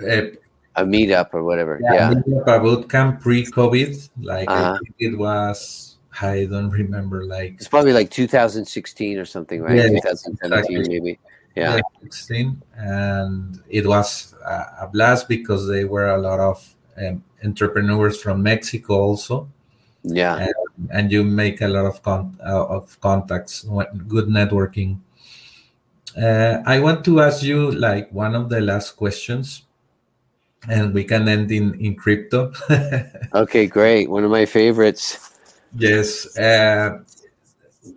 a, a meetup or whatever. Yeah, yeah. a boot camp pre-COVID. Like uh-huh. it was, I don't remember. Like it's probably like 2016 or something, right? Yeah, 2017 exactly. maybe yeah 16 and it was a blast because they were a lot of um, entrepreneurs from mexico also yeah and, you make a lot of con- uh, of contacts good networking. Uh, i want to ask you like one of the last questions and we can end in in crypto. *laughs* Okay great. One of my favorites. Yes uh,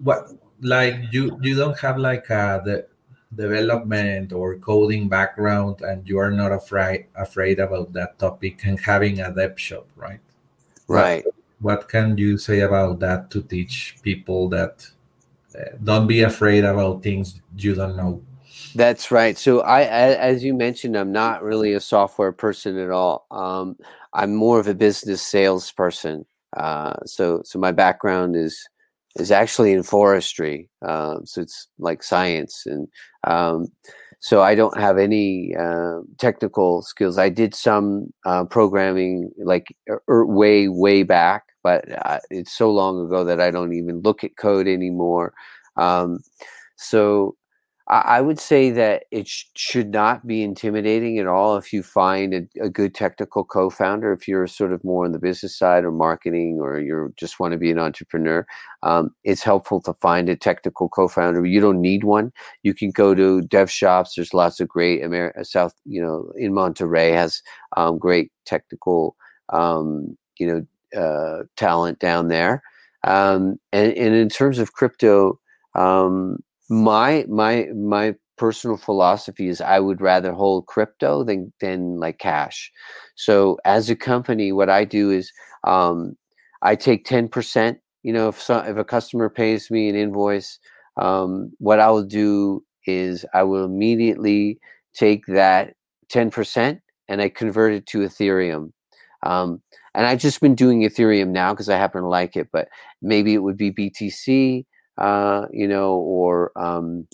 what like you you don't have like uh the development or coding background and you are not afraid afraid about that topic and having a dev shop right? Right what, can you say about that to teach people that uh, don't be afraid about things you don't know That's right. So I, as you mentioned, I'm not really a software person at all. Um, I'm more of a business salesperson. Uh, so, so my background is is actually in forestry. Uh, so it's like science, and um, so I don't have any uh, technical skills. I did some uh, programming, like er, er, way way back, but uh, it's so long ago that I don't even look at code anymore. Um, so I would say that it sh- should not be intimidating at all if you find a, a, good technical co-founder. If you're sort of more on the business side or marketing, or you just want to be an entrepreneur, um, it's helpful to find a technical co-founder. You don't need one. You can go to dev shops. There's lots of great Amer- uh, South, you know, in Monterrey has um, great technical, um, you know, uh, talent down there. Um, and, and in terms of crypto. Um, my my my personal philosophy is I would rather hold crypto than than like cash. So as a company, what I do is um, I take ten percent. You know, if some, if a customer pays me an invoice, um, what I will do is I will immediately take that ten percent and I convert it to Ethereum. Um, and I've just been doing Ethereum now because I happen to like it, but maybe it would be BTC uh, you know, or um,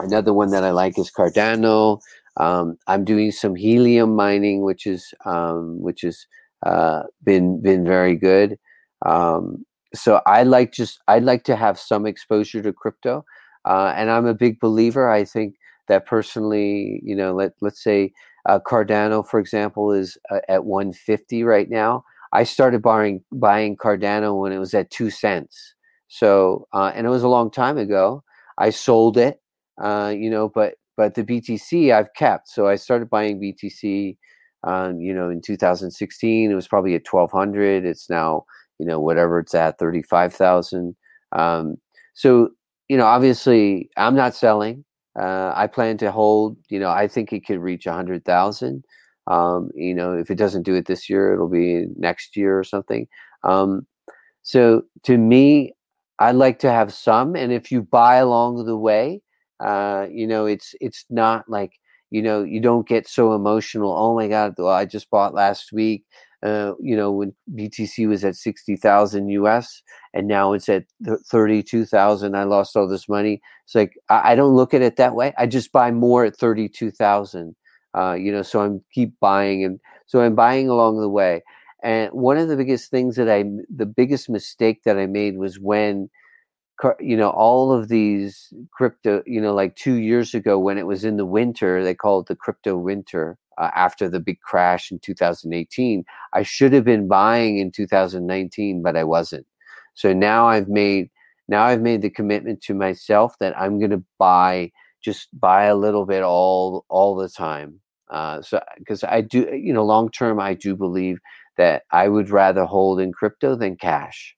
another one that I like is Cardano. Um, I'm doing some helium mining, which is um, which has uh, been been very good. Um, so I like just I'd like to have some exposure to crypto, uh, and I'm a big believer. I think that personally, you know, let let's say uh, Cardano, for example, is uh, at 150 right now. I started buying buying Cardano when it was at two cents. So, uh, and it was a long time ago. I sold it, uh, you know, but but the BTC I've kept. So I started buying BTC, um, you know, in 2016. It was probably at 1200. It's now, you know, whatever it's at, 35,000. Um, so, you know, obviously I'm not selling. Uh, I plan to hold, you know, I think it could reach 100,000. Um, you know, if it doesn't do it this year, it'll be next year or something. Um, so to me, I like to have some, and if you buy along the way, uh, you know, it's it's not like you know you don't get so emotional. Oh my God! Well, I just bought last week. Uh, you know, when BTC was at sixty thousand US, and now it's at thirty-two thousand. I lost all this money. It's like I, I, don't look at it that way. I just buy more at thirty-two thousand. Uh, you know, so I'm keep buying, and so I'm buying along the way. And one of the biggest things that I, the biggest mistake that I made was when, you know, all of these crypto, you know, like two years ago when it was in the winter, they call it the crypto winter uh, after the big crash in 2018. I should have been buying in 2019, but I wasn't. So now I've made, now I've made the commitment to myself that I'm going to buy, just buy a little bit all, all the time. Uh, so because I do, you know, long term, I do believe that I would rather hold in crypto than cash.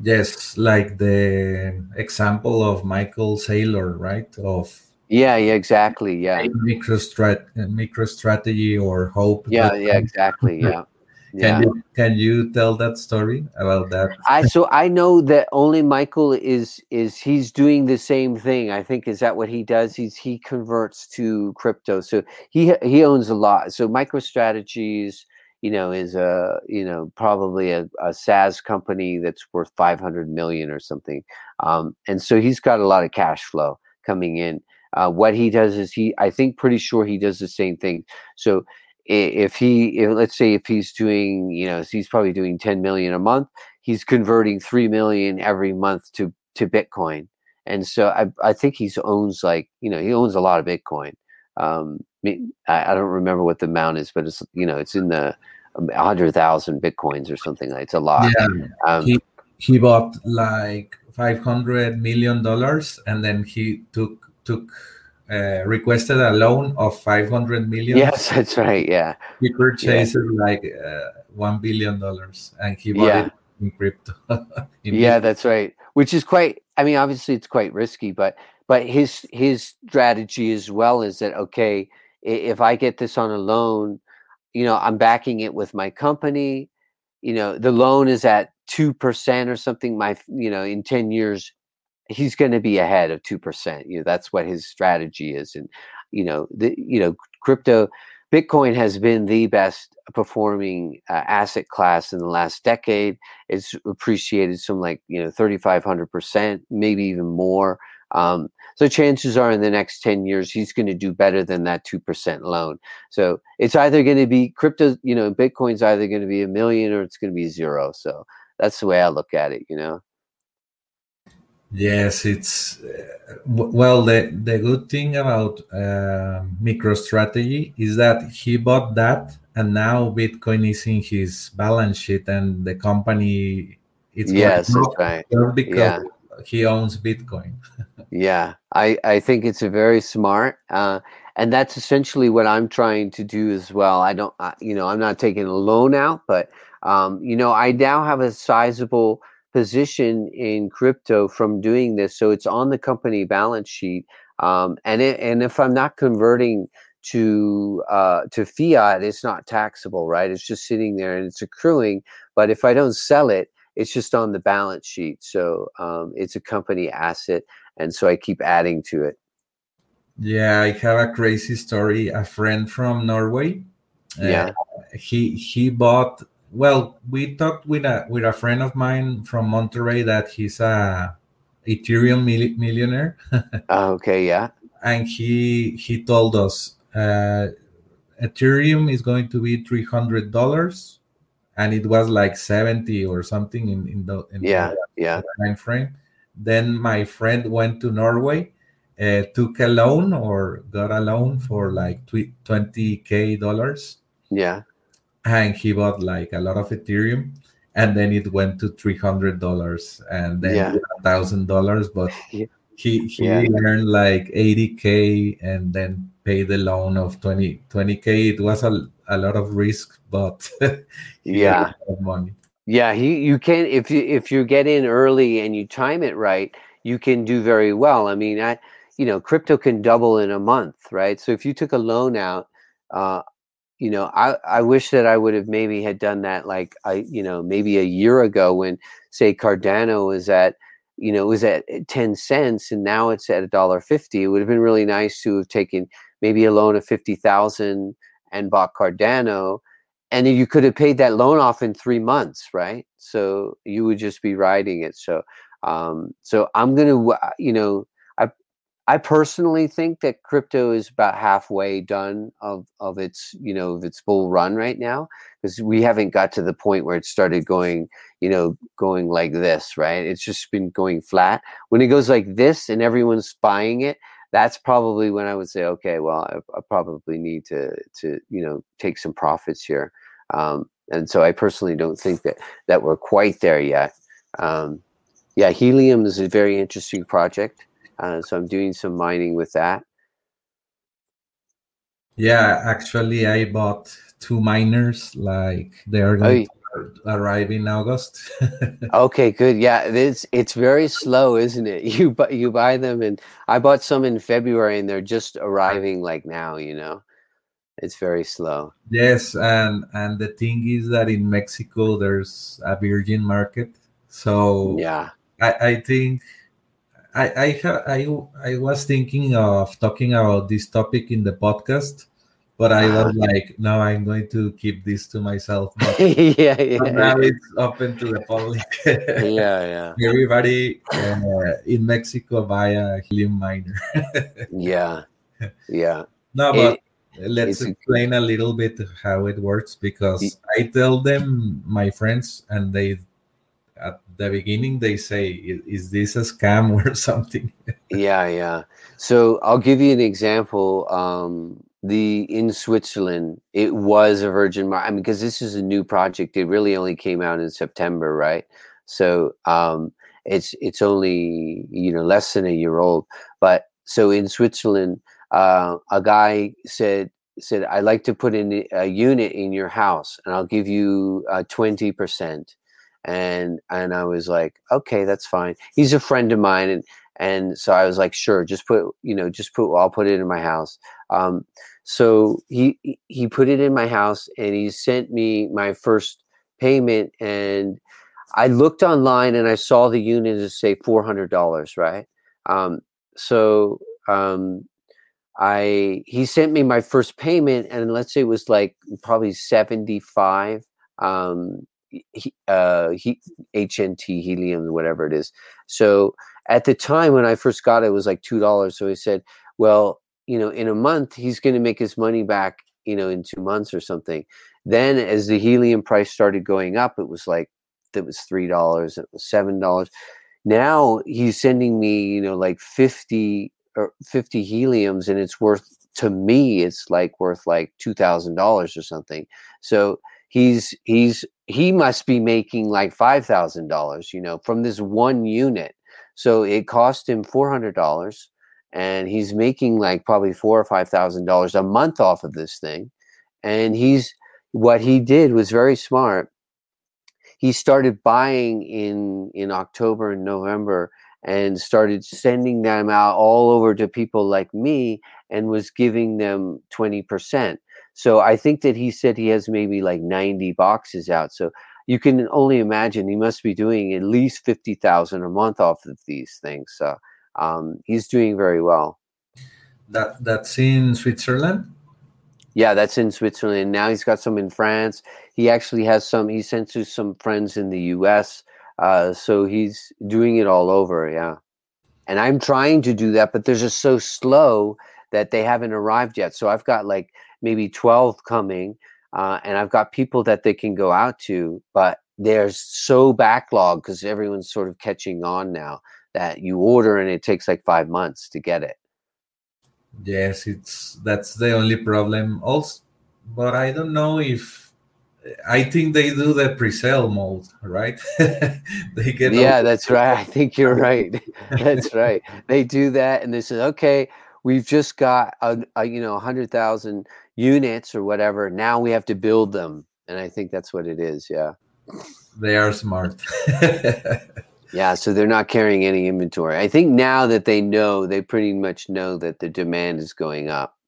Yes, like the example of Michael Saylor, right? Of yeah, yeah, exactly. Yeah, MicroStrat, MicroStrategy or Hope. Yeah, yeah, exactly. Yeah. Can you can you tell that story about that? I so I know that only Michael is is he's doing the same thing. I think is that what he does? He's he converts to crypto. So he he owns a lot. So MicroStrategies, you know, is a you know probably a, a SaaS company that's worth five hundred million or something. Um, and so he's got a lot of cash flow coming in. Uh, what he does is he, I think, pretty sure he does the same thing. So if he if, let's say if he's doing you know he's probably doing 10 million a month he's converting 3 million every month to to bitcoin. And so i i think he owns like you know he owns a lot of bitcoin. Um I, I don't remember what the amount is but it's you know it's in the 100,000 bitcoins or something like it's a lot. Yeah. Um, he, he bought like 500 million dollars and then he took took uh, requested a loan of 500 million. Yes, that's right. Yeah. He purchased yeah. like uh, $1 billion and he bought yeah. it in crypto. *laughs* in yeah, that's right. Which is quite, I mean, obviously it's quite risky, but, but his, his strategy as well is that, okay, if I get this on a loan, you know, I'm backing it with my company, you know, the loan is at 2% or something. My, you know, in 10 years, he's going to be ahead of 2%. You know, that's what his strategy is. And, you know, the, you know, crypto, Bitcoin has been the best performing uh, asset class in the last decade. It's appreciated some like, you know, 3,500%, maybe even more. Um, so chances are in the next 10 years, he's going to do better than that 2% loan. So it's either going to be crypto, you know, Bitcoin's either going to be a million or it's going to be zero. So that's the way I look at it, you know? Yes, it's uh, well. The the good thing about uh, MicroStrategy is that he bought that, and now Bitcoin is in his balance sheet, and the company it's yes, right. because yeah. he owns Bitcoin. *laughs* yeah, I I think it's a very smart, uh, and that's essentially what I'm trying to do as well. I don't, I, you know, I'm not taking a loan out, but um, you know, I now have a sizable position in crypto from doing this. So it's on the company balance sheet. Um, and it, and if I'm not converting to uh, to fiat, it's not taxable, right? It's just sitting there and it's accruing. But if I don't sell it, it's just on the balance sheet. So um, it's a company asset, and so I keep adding to it. Yeah, I have a crazy story. A friend from Norway. Yeah. Uh, he he bought well, we talked with a with a friend of mine from Monterrey that he's a Ethereum mil- millionaire. *laughs* Ah, okay, yeah. And he he told us uh, Ethereum is going to be three hundred dollars, and it was like seventy or something in in the in yeah the yeah time frame. Then my friend went to Norway, uh, took a loan or got a loan for like twenty k dollars. Yeah and he bought like a lot of Ethereum, and then it went to three hundred dollars and then yeah. thousand dollars. But *laughs* yeah. he he Yeah. earned like eighty k and then paid the loan of 20 k. It was a, a lot of risk, but *laughs* Yeah. a lot of money. Yeah, he you can if you if you get in early and you time it right, you can do very well. I mean, I you know, crypto can double in a month, right? So if you took a loan out, uh, you know, I I wish that I would have maybe had done that like I you know maybe a year ago when say Cardano was at you know was at ten cents and now it's at a dollar fifty. It would have been really nice to have taken maybe a loan of fifty thousand and bought Cardano and you could have paid that loan off in three months, right? So you would just be riding it. So, um, so I'm gonna, uh, you know, I, personally think that crypto is about halfway done of of its, you know, its bull run right now because we haven't got to the point where it started going, you know, going like this, right? It's just been going flat. When it goes like this and everyone's buying it, that's probably when I would say, okay, well, I, I probably need to to you know take some profits here. Um, and so I personally don't think that that we're quite there yet. Um, yeah, helium is a very interesting project. Uh, so I'm doing some mining with that. Yeah, actually, I bought two miners. Like they are going to arrive in August. *laughs* Okay, good. Yeah, it's it's very slow, isn't it? *laughs* You buy you buy them, and I bought some in February, and they're just arriving like now. You know, it's very slow. yes, and and the thing is that in Mexico there's a virgin market, so Yeah. I, I think I I, I I was thinking of talking about this topic in the podcast, but I was like, no, I'm going to keep this to myself. *laughs* But, yeah, yeah, now it's open to the public. yeah, *laughs* yeah, Everybody uh, in Mexico buy a helium miner. *laughs* yeah, yeah. no, It- but let's it's explain a little bit how it works because I tell them my friends and they at the beginning they say is this a scam *laughs* or something Yeah, yeah. So I'll give you an example. Um, the in Switzerland, it was a virgin market. I mean, because this is a new project. It really only came out in September, right? So um, it's it's only you know less than a year old. But so in Switzerland, uh, a guy said said I'd like to put in a unit in your house, and I'll give you twenty percent. And and I was like, okay, that's fine. He's a friend of mine, and and so I was like, sure, just put, you know, just put, I'll put it in my house. Um, so he he put it in my house, and he sent me my first payment, and I looked online and I saw the unit is say four hundred dollars, right? Um, so um, I he sent me my first payment, and let's say it was like probably seventy five. Um, uh, he, HNT helium, whatever it is. So at the time when I first got it, it was like two dollars. So he said, "Well, you know, in a month he's going to make his money back, you know, in two months or something." Then as the helium price started going up, it was like it was three dollars, it was seven dollars. Now he's sending me, you know, like fifty or fifty heliums, and it's worth to me, it's like worth like two thousand dollars or something. So he's he's he must be making like five thousand dollars, you know, from this one unit. So it cost him four hundred dollars, and he's making like probably four or five thousand dollars a month off of this thing. And he's what he did was very smart. He started buying in in October and November and started sending them out all over to people like me and was giving them 20%. So I think that he said he has maybe like 90 boxes out. So you can only imagine he must be doing at least 50,000 a month off of these things. So um, he's doing very well. That that's in Switzerland. Yeah, that's in Switzerland. Now he's got some in France. He actually has some. He sent to some friends in the U.S. Uh, so he's doing it all over. Yeah, and I'm trying to do that, but they're just so slow that they haven't arrived yet. So I've got like maybe 12 coming, uh, and I've got people that they can go out to, but they're so backlogged because everyone's sort of catching on now that you order and it takes like five months to get it. Yes, it's that's the only problem. Also, but I don't know if I think they do the pre-sale mode, right? *laughs* they get yeah, that's right. I think you're right. *laughs* that's right. They do that, and they say, okay, we've just got a, a you know hundred thousand units or whatever. Now we have to build them, and I think that's what it is. Yeah, they are smart. *laughs* Yeah, so they're not carrying any inventory. I think now that they know, they pretty much know that the demand is going up.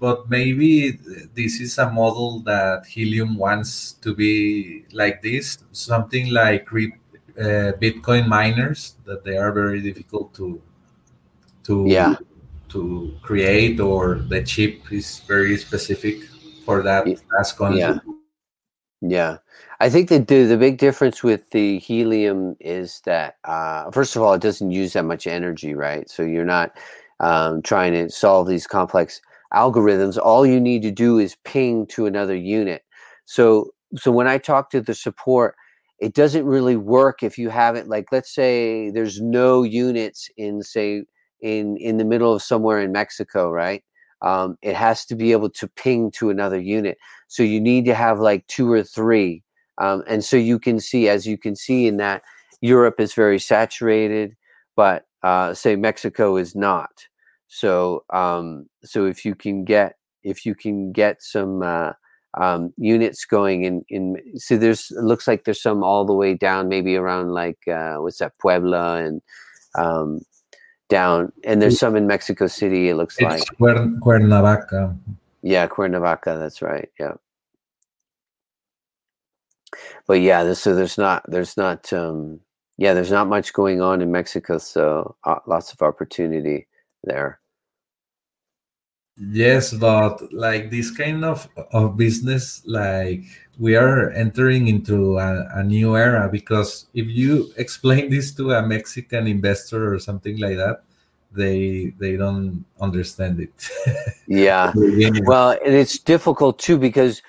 But maybe this is a model that Helium wants to be like this, something like uh, Bitcoin miners that they are very difficult to to yeah. To create, or the chip is very specific for that fast Yeah. Yeah. I think that the, the big difference with the helium is that, uh, first of all, it doesn't use that much energy, right? So you're not um, trying to solve these complex algorithms. All you need to do is ping to another unit. So, so when I talk to the support, it doesn't really work if you haven't, like, let's say there's no units in, say, in in the middle of somewhere in Mexico, right? Um, it has to be able to ping to another unit. So you need to have like two or three um, and so you can see, as you can see in that, Europe is very saturated, but uh, say Mexico is not. So um, so if you can get if you can get some uh, um, units going in in so there's it looks like there's some all the way down maybe around like uh, what's that Puebla and um, down and there's some in Mexico City. It looks it's like Cuernavaca. Yeah, Cuernavaca. That's right. Yeah but yeah, so there's not there's not um, yeah there's not much going on in Mexico, so uh, lots of opportunity there. Yes, but like this kind of of business, like we are entering into a, a new era because if you *laughs* explain this to a Mexican investor or something like that, they they don't understand it. *laughs* yeah, well, and it's difficult too because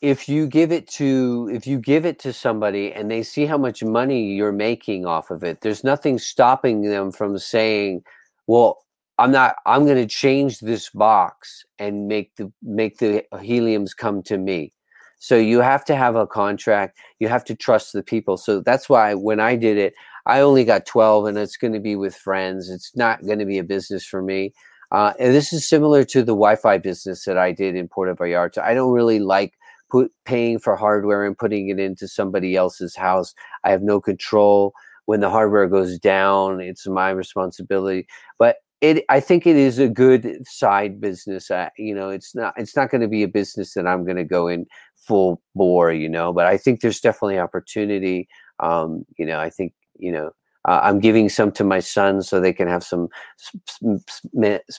if you give it to if you give it to somebody and they see how much money you're making off of it there's nothing stopping them from saying well i'm not i'm going to change this box and make the make the heliums come to me so you have to have a contract you have to trust the people so that's why when i did it i only got 12 and it's going to be with friends it's not going to be a business for me uh, and this is similar to the wi-fi business that i did in puerto vallarta i don't really like put paying for hardware and putting it into somebody else's house. I have no control. When the hardware goes down, it's my responsibility. But it, I think it is a good side business. You know, it's not, it's not going to be a business that I'm going to go in full bore. You know, but I think there's definitely opportunity Um, you know, I think you know uh, I'm giving some to my sons so they can have some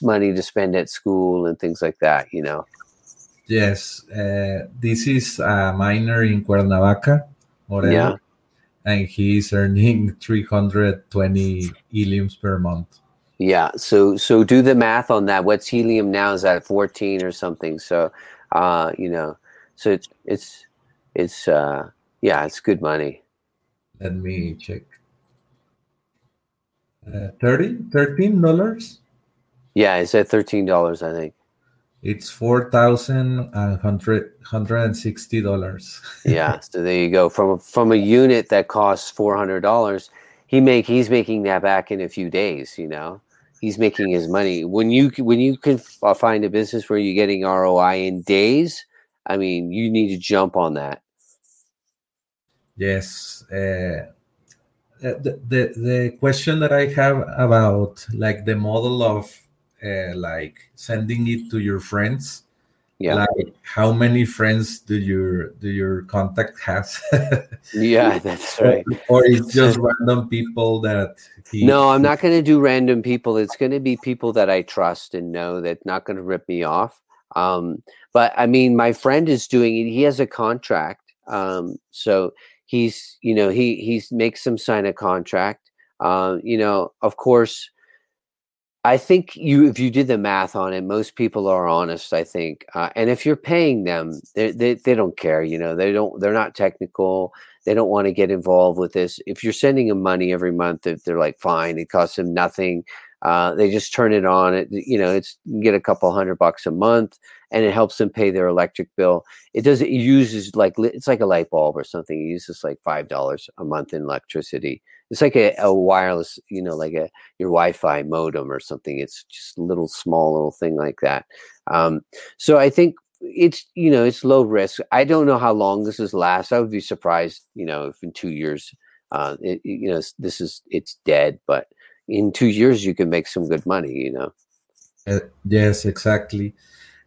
money to spend at school and things like that. You know. Yes, uh, this is a miner in Cuernavaca, Morelia, yeah. and he's earning *laughs* 320 heliums per month. Yeah, so so do the math on that. What's helium now is that 14 or something. So, uh, you know, so it's it's it's uh, yeah, it's good money. Let me check. Uh, 30 13 dollars? Yeah it's at 13 dollars i think. It's four thousand hundred hundred and sixty dollars. *laughs* Yeah so there you go. From from a unit that costs four hundred dollars he make he's making that back in a few days you know? He's making his money. When you when you can uh, find a business where you're getting roi in days i mean you need to jump on that yes uh, uh, the, the the question that I have about like the model of uh, like sending it to your friends. Yeah. Like how many friends do your do your contact has? *laughs* yeah, that's right. or, it's just random people that he, No, I'm not going to do random people. It's going to be people that I trust and know that not going to rip me off. Um, but I mean, my friend is doing it. He has a contract. Um, so he's you know he he's makes them sign a contract uh, you know of course i think you if you did the math on it most people are honest i think uh, and if you're paying them they, they, they don't care you know they don't they're not technical they don't want to get involved with this if you're sending them money every month if they're like fine it costs them nothing uh, they just turn it on it you know it's you get a couple hundred bucks a month and it helps them pay their electric bill. It does it uses like it's like a light bulb or something. It uses like five dollars a month in electricity. It's like a, a, wireless, you know, like a your Wi-Fi modem or something. It's just a little small little thing like that. Um, so I think it's you know it's low risk. I don't know how long this is last. I would be surprised, you know, if in two years, uh, it, you know, this is it's dead. But in two years, you can make some good money. You know. Uh, yes, exactly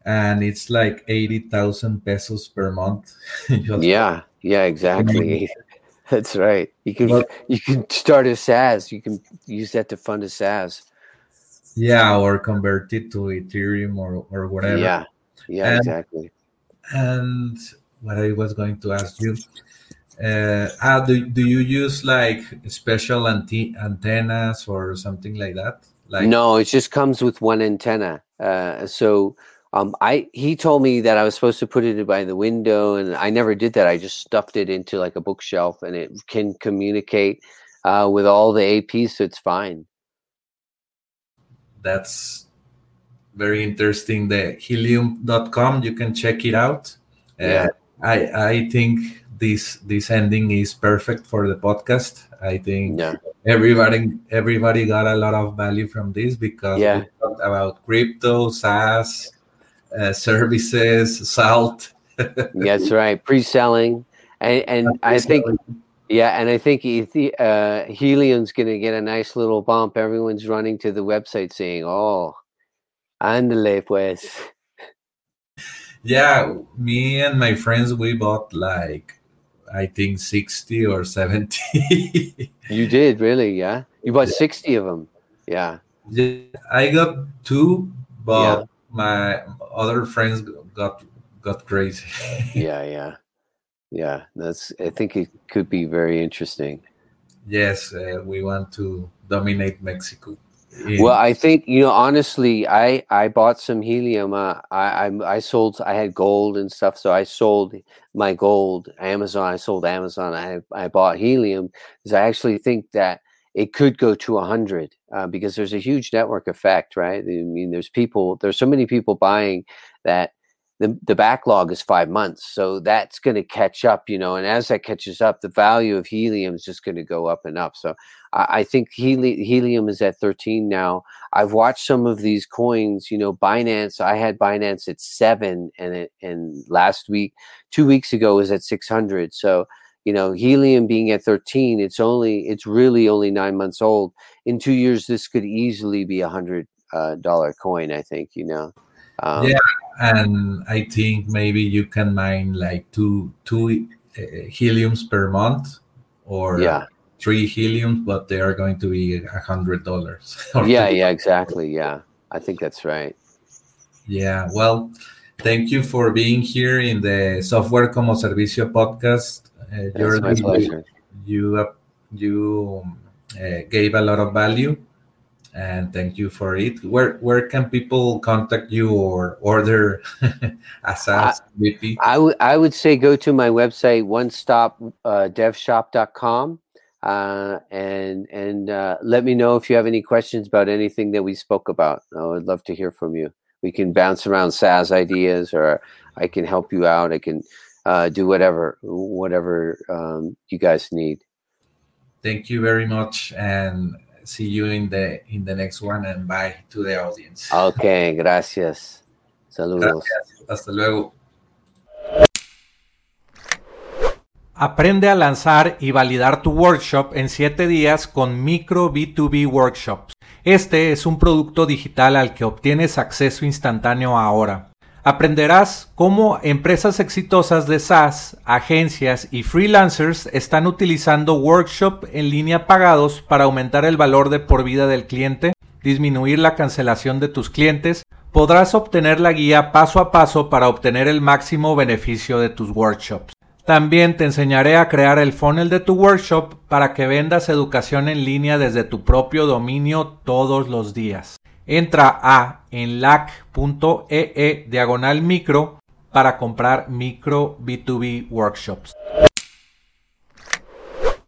and it's like 80,000 pesos per month. *laughs* yeah, yeah, exactly. *laughs* That's right. You can but, you can start a SaaS. You can use that to fund a SaaS. Yeah, or convert it to Ethereum or, or whatever. Yeah, yeah, and, exactly. And what I was going to ask you, uh, how do, do you use like special anti- antennas or something like that? Like no, it just comes with one antenna. Uh, so um, I he told me that I was supposed to put it by the window, and I never did that. I just stuffed it into like a bookshelf, and it can communicate uh, with all the APs, so it's fine. That's very interesting. The helium.com, you can check it out. Uh, yeah. I I think this this ending is perfect for the podcast. I think yeah. everybody everybody got a lot of value from this because yeah. we talked about crypto, SaaS, uh, services, salt. That's right, pre-selling, and, and I think, yeah, and I think uh, Helium's going to get a nice little bump. Everyone's running to the website saying, "Oh, andale pues." Yeah, me and my friends we bought like I think sixty or seventy. *laughs* you did really, yeah. You bought yeah. sixty of them, yeah. yeah. I got two, but yeah my other friends got got crazy. *laughs* yeah, yeah, yeah. That's. I think it could be very interesting. Yes, uh, we want to dominate Mexico. In- well, I think you know. Honestly, I I bought some helium. Uh, I, I I sold. I had gold and stuff, so I sold my gold. Amazon. I sold Amazon. I I bought helium because I actually think that it could go to a 100 uh, because there's a huge network effect right i mean there's people there's so many people buying that the, the backlog is five months so that's going to catch up you know and as that catches up the value of helium is just going to go up and up. So i, I think heli- helium is at 13 now. I've watched some of these coins you know binance i had binance at seven and it and last week two weeks ago was at 600 so you know helium being at 13 it's only it's really only nine months old. In two years this could easily be a hundred uh, dollar coin i think you know? Um, yeah and i think maybe you can mine like two two uh, heliums per month or Yeah. three helium, but they are going to be a hundred dollars. *laughs* Yeah, yeah, exactly. Yeah. I think that's right. Yeah, well, thank you for being here in the Software como Servicio podcast. Uh, That's my you pleasure. you, uh, you uh, gave a lot of value, and thank you for it. Where where can people contact you or order a SaaS VP? I would I would say go to my website one stop uh, uh, and and uh, let me know if you have any questions about anything that we spoke about. I would love to hear from you. We can bounce around SaaS ideas, or I can help you out. I can uh, do whatever whatever um, you guys need. Thank you very much, and see you in the in the next one. And bye to the audience. Okay, gracias. Saludos. Gracias. Hasta luego. Aprende a lanzar y validar tu workshop en 7 días con Micro B2B Workshops. Este es un producto digital al que obtienes acceso instantáneo ahora. Aprenderás cómo empresas exitosas de SaaS, agencias y freelancers están utilizando workshop en línea pagados para aumentar el valor de por vida del cliente, disminuir la cancelación de tus clientes. Podrás obtener la guía paso a paso para obtener el máximo beneficio de tus workshops. También te enseñaré a crear el funnel de tu workshop para que vendas educación en línea desde tu propio dominio todos los días. Entra a enlac.ee diagonal micro para comprar micro B2B workshops.